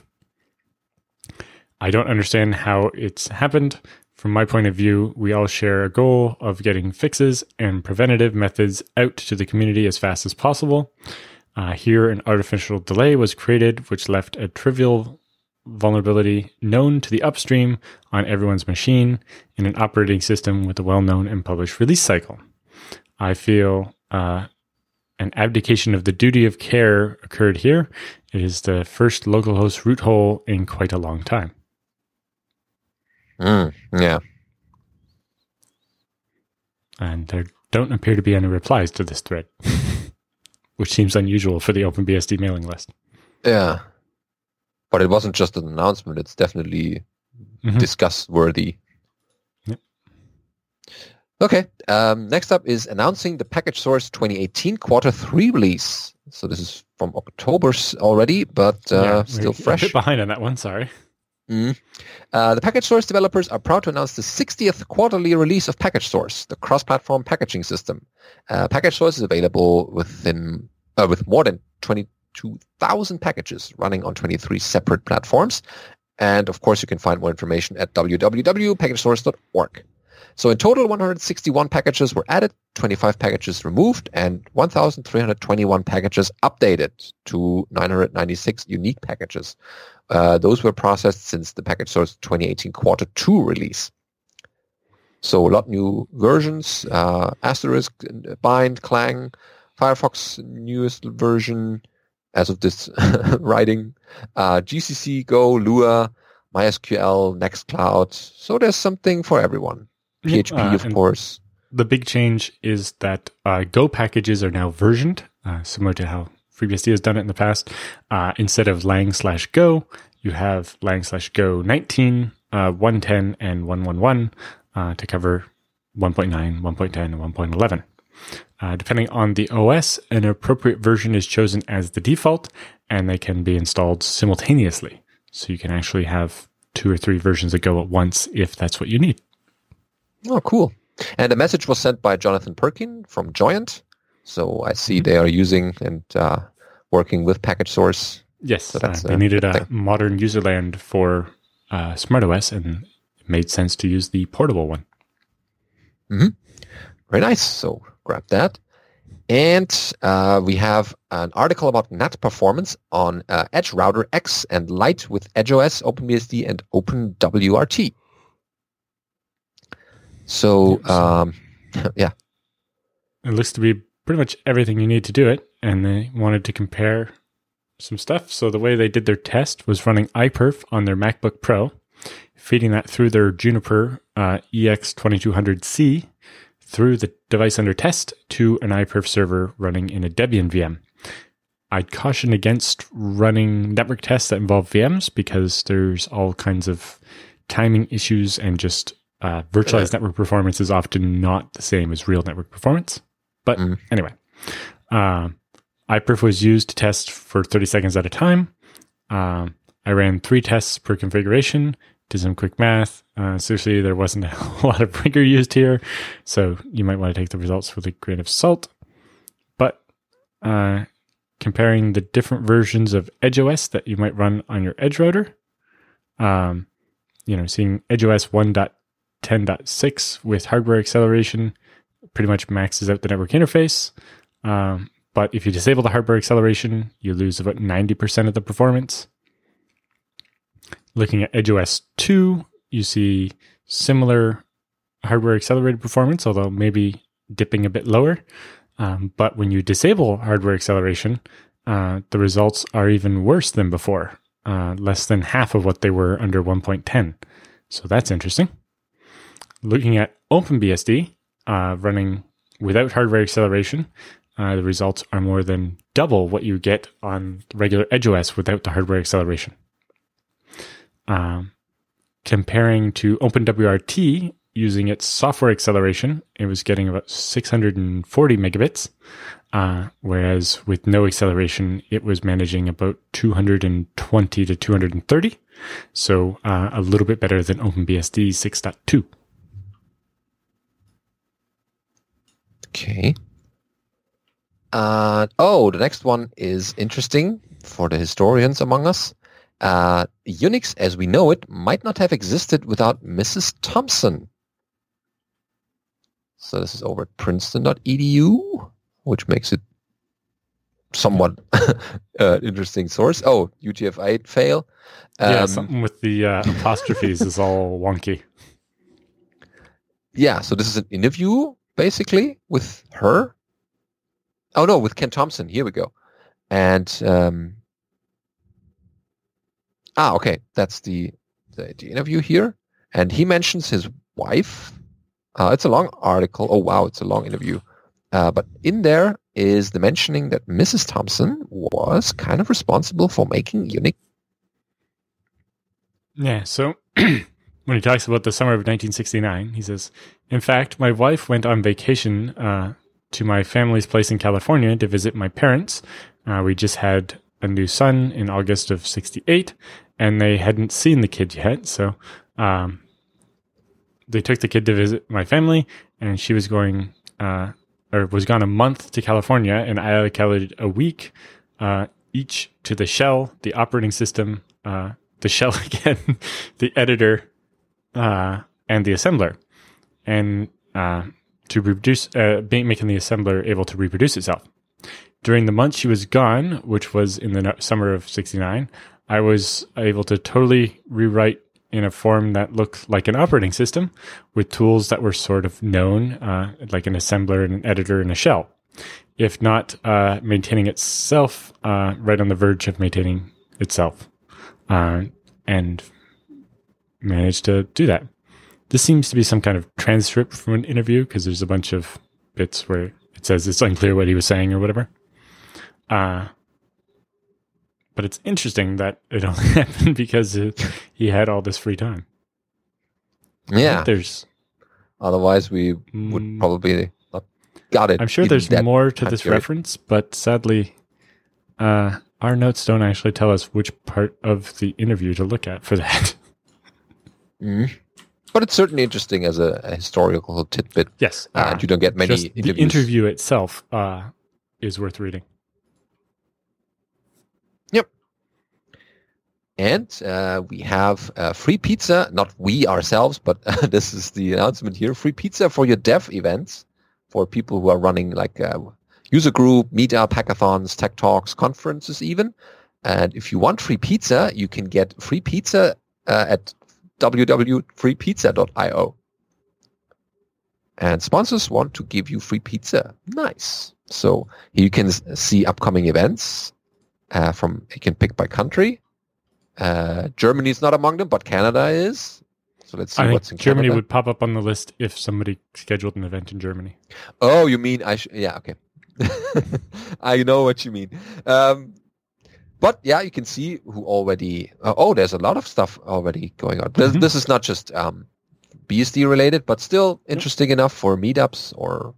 I don't understand how it's happened. From my point of view, we all share a goal of getting fixes and preventative methods out to the community as fast as possible. Uh, here, an artificial delay was created, which left a trivial vulnerability known to the upstream on everyone's machine in an operating system with a well known and published release cycle. I feel uh, an abdication of the duty of care occurred here. It is the first localhost root hole in quite a long time. Mm, yeah. And there don't appear to be any replies to this thread. which seems unusual for the OpenBSD mailing list. Yeah. But it wasn't just an announcement, it's definitely mm-hmm. discuss worthy. Yep. Okay. Um, next up is announcing the Package Source 2018 quarter three release. So this is from October already, but uh, yeah, still fresh. A bit behind on that one, sorry. Mm. Uh, the Package Source developers are proud to announce the 60th quarterly release of Package Source, the cross-platform packaging system. Uh, Package Source is available within uh, with more than 22,000 packages running on 23 separate platforms. And of course, you can find more information at www.packagesource.org. So in total, 161 packages were added, 25 packages removed, and 1,321 packages updated to 996 unique packages. Uh, those were processed since the Package Source 2018 Quarter 2 release. So a lot new versions, uh, Asterisk, Bind, Clang, Firefox newest version as of this writing, uh, GCC, Go, Lua, MySQL, Nextcloud. So there's something for everyone. PHP, uh, of course. The big change is that uh, Go packages are now versioned, uh, similar to how FreeBSD has done it in the past. Uh, instead of lang slash Go, you have lang slash Go 19, uh, 110, and 111 to cover 1.9, 1.10, and 1.11. Uh, depending on the OS, an appropriate version is chosen as the default, and they can be installed simultaneously. So you can actually have two or three versions that Go at once if that's what you need. Oh, cool. And a message was sent by Jonathan Perkin from Joyent. So I see mm-hmm. they are using and uh, working with package source. Yes, so uh, they needed a modern userland for uh, SmartOS, and it made sense to use the portable one. Mm-hmm. Very nice. So grab that. And uh, we have an article about NAT performance on uh, Edge Router X and Lite with EdgeOS, OpenBSD, and OpenWRT. So, um, yeah. It looks to be pretty much everything you need to do it. And they wanted to compare some stuff. So the way they did their test was running iPerf on their MacBook Pro, feeding that through their Juniper uh, EX2200C through the device under test to an iPerf server running in a Debian VM. I'd caution against running network tests that involve VMs because there's all kinds of timing issues and just uh, virtualized network performance is often not the same as real network performance. But mm. anyway, uh, iPerf was used to test for 30 seconds at a time. Um, I ran three tests per configuration did some quick math. Uh, seriously, there wasn't a lot of rigor used here, so you might want to take the results with a grain of salt. But uh, comparing the different versions of EdgeOS that you might run on your Edge router, um, you know, seeing EdgeOS 1.10.6 with hardware acceleration pretty much maxes out the network interface. Um, but if you disable the hardware acceleration, you lose about 90% of the performance. Looking at EdgeOS 2, you see similar hardware accelerated performance, although maybe dipping a bit lower. Um, but when you disable hardware acceleration, uh, the results are even worse than before, uh, less than half of what they were under 1.10. So that's interesting. Looking at OpenBSD, uh, running without hardware acceleration, uh, the results are more than double what you get on regular EdgeOS without the hardware acceleration. Um, comparing to OpenWRT using its software acceleration, it was getting about 640 megabits, uh, whereas with no acceleration, it was managing about 220 to 230. So uh, a little bit better than OpenBSD 6.2. Okay. Uh, oh, the next one is interesting for the historians among us. Uh, Unix as we know it might not have existed without Mrs. Thompson. So this is over at princeton.edu, which makes it somewhat uh, interesting source. Oh, UTF-8 fail. Um, yeah, something with the uh, apostrophes is all wonky. Yeah, so this is an interview basically with her. Oh no, with Ken Thompson. Here we go. And um, ah, okay, that's the, the the interview here, and he mentions his wife uh, it's a long article. Oh, wow, it's a long interview. Uh, but in there is the mentioning that Mrs. Thompson was kind of responsible for making Unix. Yeah, so when he talks about the summer of 1969, he says, In fact, my wife went on vacation uh, to my family's place in California to visit my parents. Uh, we just had a new son in August of 68, and they hadn't seen the kid yet. So um, they took the kid to visit my family, and she was going uh, or was gone a month to California, and I allocated a week uh, each to the shell, the operating system, uh, the shell again, the editor, uh, and the assembler, and uh, to reproduce, uh, making the assembler able to reproduce itself. During the month she was gone, which was in the summer of '69, I was able to totally rewrite in a form that looked like an operating system with tools that were sort of known, uh, like an assembler and an editor and a shell, if not uh, maintaining itself uh, right on the verge of maintaining itself, uh, and managed to do that. This seems to be some kind of transcript from an interview because there's a bunch of bits where it says it's unclear what he was saying or whatever. Uh, but it's interesting that it only happened because it, he had all this free time. Yeah, there's. Otherwise, we would mm. probably not got it. I'm sure there's more to this period. reference, but sadly, uh, our notes don't actually tell us which part of the interview to look at for that. Mm. But it's certainly interesting as a, a historical tidbit. Yes, uh, uh, you don't get many. The interview itself uh, is worth reading. And uh, we have uh, free pizza, not we ourselves, but uh, this is the announcement here. Free pizza for your dev events for people who are running like uh, user group, meetup, hackathons, tech talks, conferences even. And if you want free pizza, you can get free pizza uh, at www.freepizza.io. And sponsors want to give you free pizza. Nice. So you can see upcoming events from, you can pick by country uh, Germany is not among them, but Canada is. So let's see I what's in Canada. Germany Canada. would pop up on the list if somebody scheduled an event in Germany. Oh, you mean I? Sh- yeah, okay. I know what you mean. Um, but yeah, you can see who already. Uh, oh, there's a lot of stuff already going on. This, mm-hmm. this is not just um, BSD related, but still interesting yep. enough for meetups or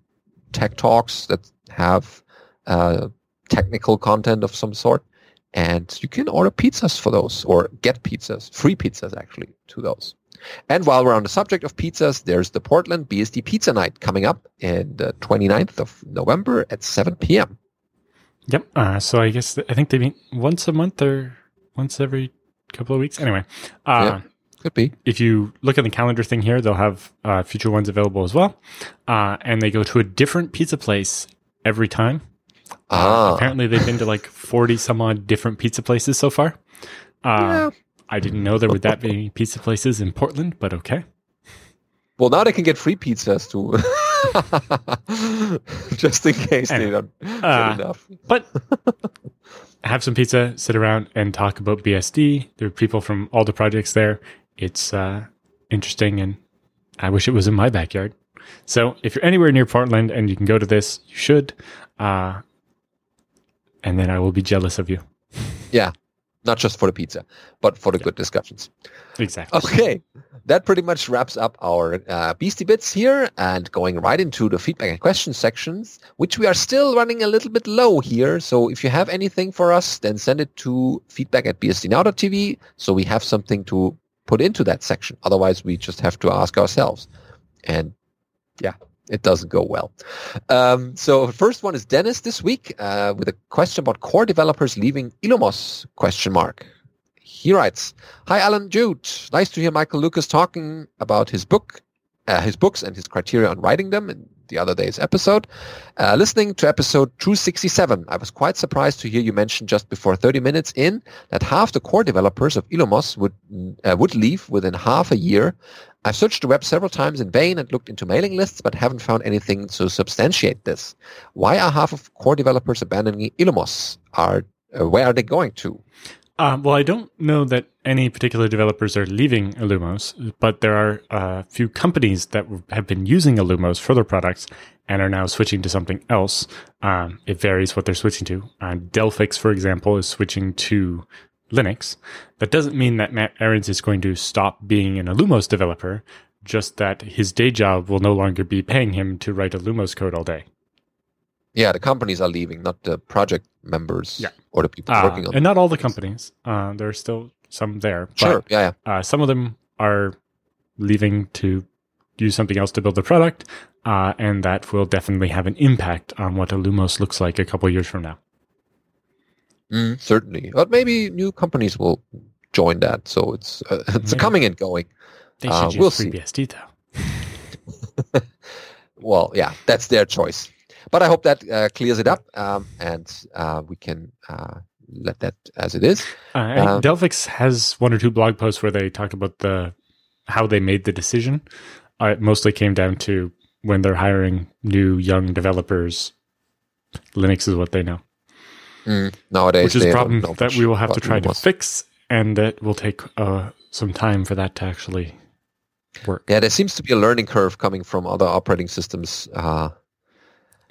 tech talks that have uh, technical content of some sort and you can order pizzas for those or get pizzas, free pizzas actually to those. And while we're on the subject of pizzas, there's the Portland BSD Pizza Night coming up in the 29th of November at 7 p.m. Yep. Uh, so I guess I think they meet once a month or once every couple of weeks. Anyway, uh, yeah, could be. If you look at the calendar thing here, they'll have uh, future ones available as well. Uh, and they go to a different pizza place every time. Uh, apparently, they've been to like 40 some odd different pizza places so far. Uh, yeah. I didn't know there were that many pizza places in Portland, but okay. Well, now they can get free pizzas too. Just in case anyway, they don't uh, enough. but have some pizza, sit around and talk about BSD. There are people from all the projects there. It's uh, interesting and I wish it was in my backyard. So if you're anywhere near Portland and you can go to this, you should. Uh, and then I will be jealous of you. Yeah, not just for the pizza, but for the yeah. good discussions. Exactly. Okay, that pretty much wraps up our uh, Beastie Bits here and going right into the feedback and questions sections, which we are still running a little bit low here. So if you have anything for us, then send it to feedback at bsdnow.tv so we have something to put into that section. Otherwise, we just have to ask ourselves. And yeah, it doesn't go well. Um, so first one is Dennis this week uh, with a question about core developers leaving Illumos question mark. He writes, Hi, Alan Jude. Nice to hear Michael Lucas talking about his book, uh, his books and his criteria on writing them in the other day's episode. Uh, listening to episode 267, I was quite surprised to hear you mention just before 30 minutes in that half the core developers of Illumos would, uh, would leave within half a year I've searched the web several times in vain and looked into mailing lists, but haven't found anything to substantiate this. Why are half of core developers abandoning Illumos? Are uh, where are they going to? Uh, well, I don't know that any particular developers are leaving Illumos, but there are a few companies that have been using Illumos for their products and are now switching to something else. Um, it varies what they're switching to. Uh, Delphix, for example, is switching to Linux. That doesn't mean that Matt Ahrens is going to stop being an Illumos developer, just that his day job will no longer be paying him to write Illumos code all day. Yeah, the companies are leaving, not the project members yeah. or the people uh, working on And not all the companies. Uh, there are still some there. Sure, yeah, yeah. Uh, some of them are leaving to use something else to build the product, uh, and that will definitely have an impact on what Illumos looks like a couple years from now. Mm, certainly, but maybe new companies will join that. So it's uh, it's maybe. coming and going. They should uh, use we'll FreeBSD though. well, yeah, that's their choice. But I hope that uh, clears it up, um, and uh, we can uh, let that as it is. Uh, Delphix has one or two blog posts where they talk about the how they made the decision. it mostly came down to when they're hiring new young developers. Linux is what they know. Mm, nowadays, which is a problem that we will have to try to fix, and that will take uh, some time for that to actually work. Yeah, there seems to be a learning curve coming from other operating systems. Uh,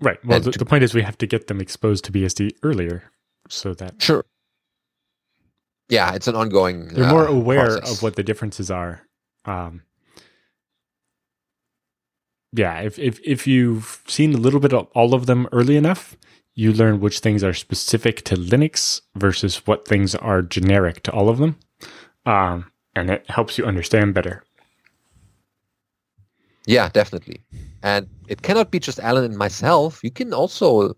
right. Well, the, to, the, point is we have to get them exposed to BSD earlier, so that sure. Yeah, it's an ongoing. They're more uh, aware process. of what the differences are. Um, yeah, if if if you've seen a little bit of all of them early enough, you learn which things are specific to Linux versus what things are generic to all of them. Um, and it helps you understand better. Yeah, definitely. And it cannot be just Alan and myself. You can also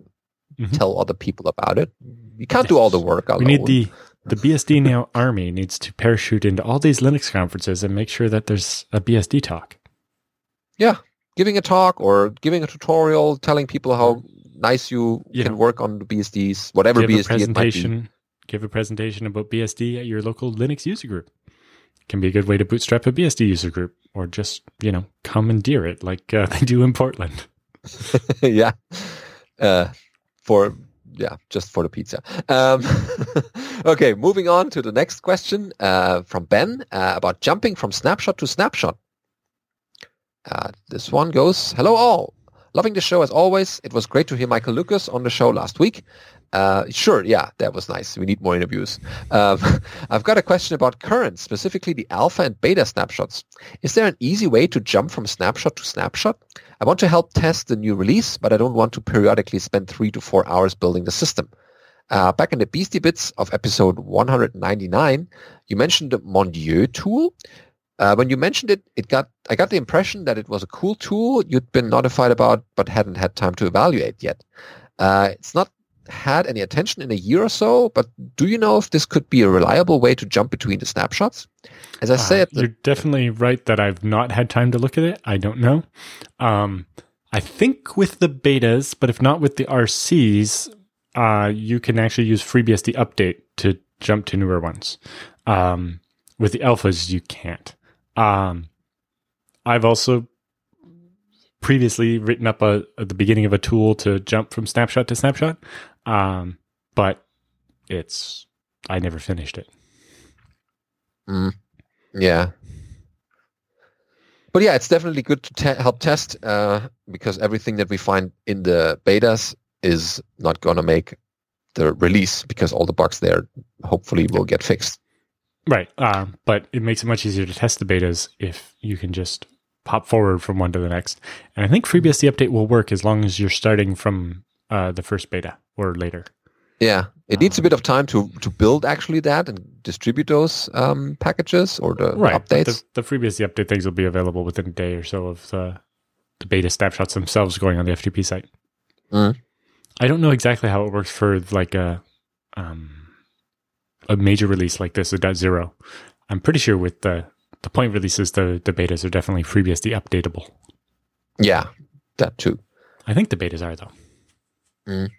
mm-hmm. tell other people about it. You can't yes. do all the work alone. We need the the BSD Now army needs to parachute into all these Linux conferences and make sure that there's a BSD talk. Yeah, giving a talk or giving a tutorial, telling people how nice you, you can know, work on the BSDs, whatever give BSD a presentation, Give a presentation about BSD at your local Linux user group. Can be a good way to bootstrap a BSD user group, or just you know commandeer it like uh, they do in Portland. yeah, uh, for yeah, just for the pizza. Um, okay, moving on to the next question uh, from Ben uh, about jumping from snapshot to snapshot. Uh, this one goes, hello all. Loving the show as always. It was great to hear Michael Lucas on the show last week. Uh, sure, yeah, that was nice. We need more interviews. Um, I've got a question about current, specifically the alpha and beta snapshots. Is there an easy way to jump from snapshot to snapshot? I want to help test the new release, but I don't want to periodically spend three to four hours building the system. Uh, back in the Beastie Bits of episode 199, you mentioned the Mondieu tool, uh, when you mentioned it, it got I got the impression that it was a cool tool you'd been notified about, but hadn't had time to evaluate yet. Uh, it's not had any attention in a year or so, but do you know if this could be a reliable way to jump between the snapshots? As I uh, said, you're definitely right that I've not had time to look at it. I don't know. Um, I think with the betas, but if not with the RCs, uh, you can actually use FreeBSD update to jump to newer ones. Um, with the alphas, you can't. Um, I've also previously written up a at the beginning of a tool to jump from snapshot to snapshot, um, but it's I never finished it. Mm. Yeah, but yeah, it's definitely good to te- help test uh, because everything that we find in the betas is not going to make the release because all the bugs there hopefully will get fixed. Right. Uh, but it makes it much easier to test the betas if you can just pop forward from one to the next. And I think FreeBSD update will work as long as you're starting from uh, the first beta or later. Yeah, it needs a bit of time to to build actually that and distribute those um, packages or the right. updates. The, the FreeBSD update things will be available within a day or so of the the beta snapshots themselves going on the FTP site. Mm. I don't know exactly how it works for like a um, a major release like this, a dot zero. I'm pretty sure with the the point releases, the the betas are definitely FreeBSD updatable. Yeah, that too. I think the betas are though. Mm.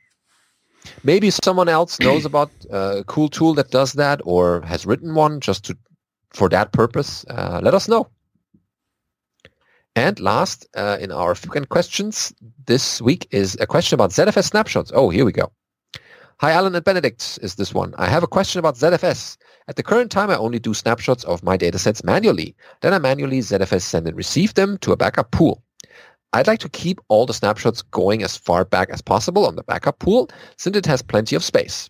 Maybe someone else knows about a cool tool that does that or has written one just to for that purpose. Uh, let us know. And last uh, in our frequent questions this week is a question about ZFS snapshots. Oh, here we go. Hi, Allan and Benedict is this one. I have a question about ZFS. At the current time, I only do snapshots of my datasets manually. Then I manually ZFS send and receive them to a backup pool. I'd like to keep all the snapshots going as far back as possible on the backup pool since it has plenty of space.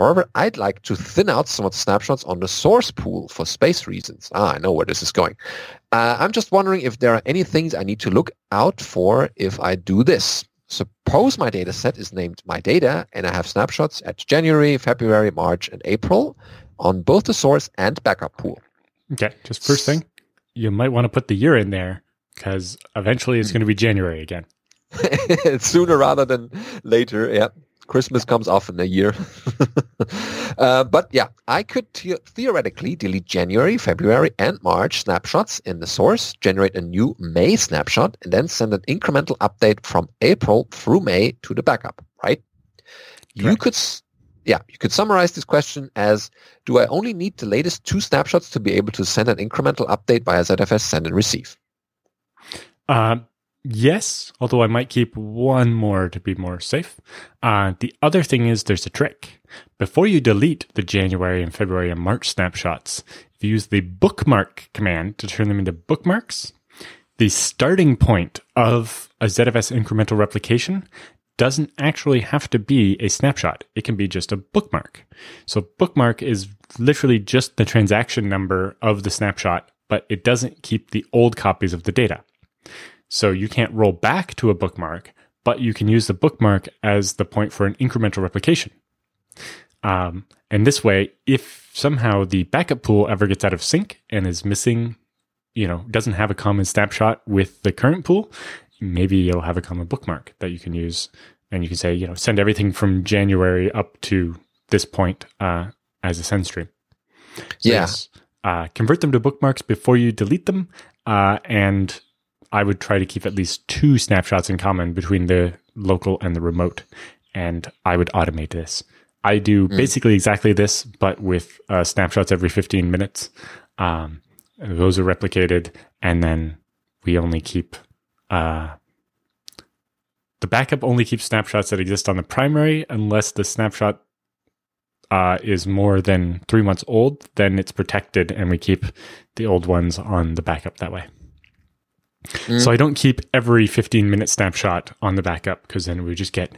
However, I'd like to thin out some of the snapshots on the source pool for space reasons. Ah, I know where this is going. Uh, I'm just wondering if there are any things I need to look out for if I do this. Suppose my data set is named my data and I have snapshots at January, February, March, and April on both the source and backup pool. Okay, just first thing, you might want to put the year in there because eventually it's going to be January again. Sooner rather than later, yeah. Christmas comes off in a year. uh, but yeah, I could te- theoretically delete January, February, and March snapshots in the source, generate a new May snapshot, and then send an incremental update from April through May to the backup, right? Correct. You could, yeah, you could summarize this question as, do I only need the latest two snapshots to be able to send an incremental update via ZFS send and receive? Uh, Yes, although I might keep one more to be more safe. Uh, the other thing is there's a trick. Before you delete the January and February and March snapshots, if you use the bookmark command to turn them into bookmarks, the starting point of a ZFS incremental replication doesn't actually have to be a snapshot. It can be just a bookmark. So bookmark is literally just the transaction number of the snapshot, but it doesn't keep the old copies of the data. So you can't roll back to a bookmark, but you can use the bookmark as the point for an incremental replication. Um, and this way, if somehow the backup pool ever gets out of sync and is missing, you know, doesn't have a common snapshot with the current pool, maybe you'll have a common bookmark that you can use. And you can say, you know, send everything from January up to this point uh, as a send stream. So yeah. Uh, convert them to bookmarks before you delete them, uh, and I would try to keep at least two snapshots in common between the local and the remote. And I would automate this. I do mm. basically exactly this, but with uh, snapshots every 15 minutes. Um, those are replicated, and then we only keep uh, the backup only keeps snapshots that exist on the primary unless the snapshot uh, is more than three months old. Then it's protected, and we keep the old ones on the backup that way. Mm. So I don't keep every 15 minute snapshot on the backup because then would just get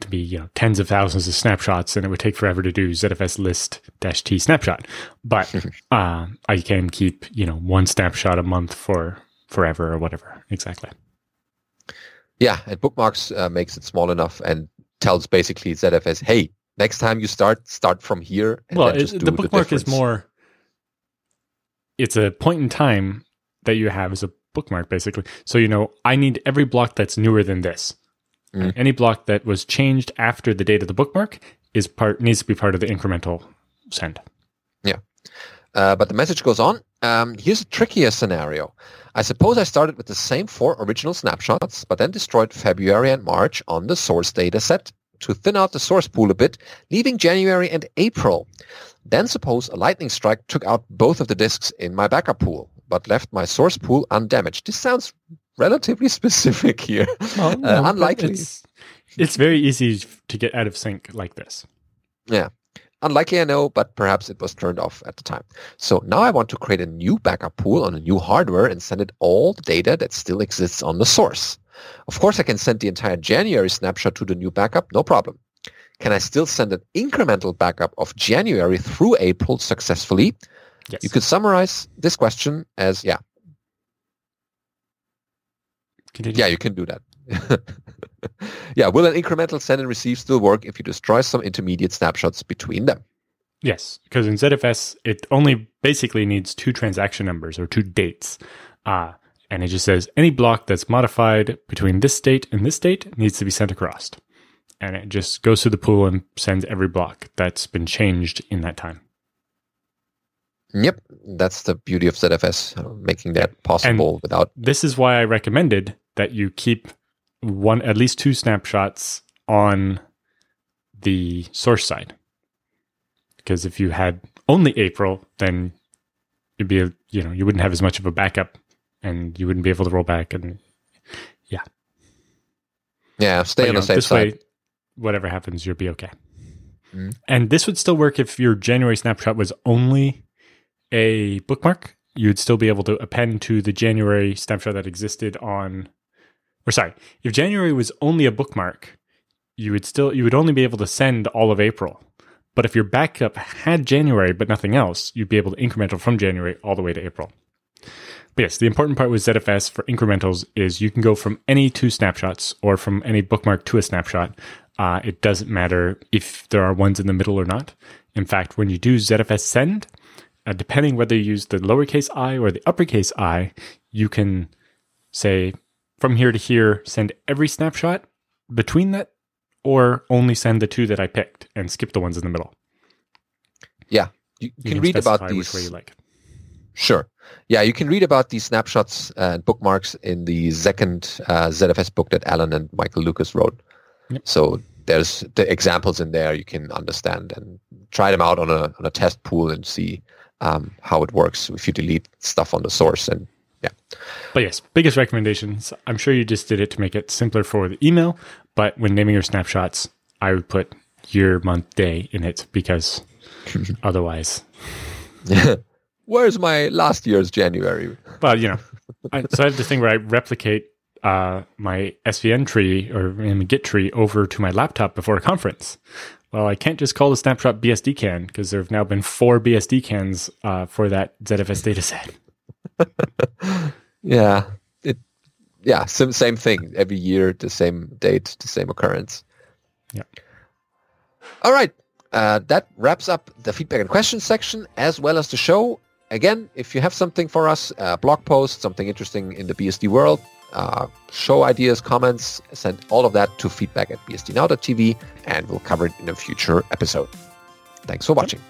to be you know tens of thousands of snapshots and it would take forever to do ZFS list dash T snapshot. But uh, I can keep you know one snapshot a month for forever or whatever. Exactly. Yeah, and bookmarks uh, makes it small enough and tells basically ZFS, hey, next time you start, start from here. well, it, the bookmark the is more. It's a point in time that you have as a bookmark basically. So you know, I need every block that's newer than this. Mm. Any block that was changed after the date of the bookmark is part needs to be part of the incremental send. Yeah. Uh, but the message goes on. Um, here's a trickier scenario. I suppose I started with the same four original snapshots, but then destroyed February and March on the source data set to thin out the source pool a bit, leaving January and April. Then suppose a lightning strike took out both of the disks in my backup pool, but left my source pool undamaged. This sounds relatively specific here. Well, no, uh, unlikely. It's, it's very easy to get out of sync like this. Yeah. Unlikely, I know, but perhaps it was turned off at the time. So now I want to create a new backup pool on a new hardware and send it all the data that still exists on the source. Of course, I can send the entire January snapshot to the new backup, no problem. Can I still send an incremental backup of January through April successfully? Yes. You could summarize this question as, yeah. Continue. Yeah, you can do that. yeah, will an incremental send and receive still work if you destroy some intermediate snapshots between them? Yes, because in ZFS, it only basically needs two transaction numbers or two dates. Uh, and it just says any block that's modified between this state and this state needs to be sent across. And it just goes through the pool and sends every block that's been changed in that time. Yep, that's the beauty of ZFS, uh, making that possible and without. This is why I recommended that you keep one at least two snapshots on the source side. Because if you had only April, then you'd be you know you wouldn't have as much of a backup, and you wouldn't be able to roll back. And yeah, yeah, stay but, on the know, safe this side. Way, whatever happens, you'll be okay. Mm-hmm. And this would still work if your January snapshot was only a bookmark. You'd still be able to append to the January snapshot that existed on or sorry, if January was only a bookmark, you would still you would only be able to send all of April. But if your backup had January but nothing else, you'd be able to incremental from January all the way to April. But yes, the important part with ZFS for incrementals is you can go from any two snapshots or from any bookmark to a snapshot. Uh, it doesn't matter if there are ones in the middle or not. In fact, when you do ZFS send, uh, depending whether you use the lowercase i or the uppercase i, you can say from here to here, send every snapshot between that, or only send the two that I picked and skip the ones in the middle. Yeah, you, you, you can, read about these. way you like. Sure. Yeah, you can read about these snapshots and bookmarks in the second uh, ZFS book that Allan and Michael Lucas wrote. Yep. So there's the examples in there you can understand and try them out on a on a test pool and see um, how it works if you delete stuff on the source and yeah. But yes, biggest recommendations. I'm sure you just did it to make it simpler for the email, but when naming your snapshots, I would put year, month, day in it because otherwise. Where's my last year's January? Well, you know, I, so I have this thing where I replicate uh, my SVN tree or Git tree over to my laptop before a conference. Well, I can't just call the snapshot BSDCan because there have now been four BSDCans uh, for that ZFS dataset. yeah, it. Yeah, same same thing. Every year, the same date, the same occurrence. Yeah. All right. Uh, that wraps up the feedback and questions section as well as the show. Again, if you have something for us, uh, blog post, something interesting in the BSD world, uh, show ideas, comments, send all of that to feedback at bsdnow.tv and we'll cover it in a future episode. Thanks for watching.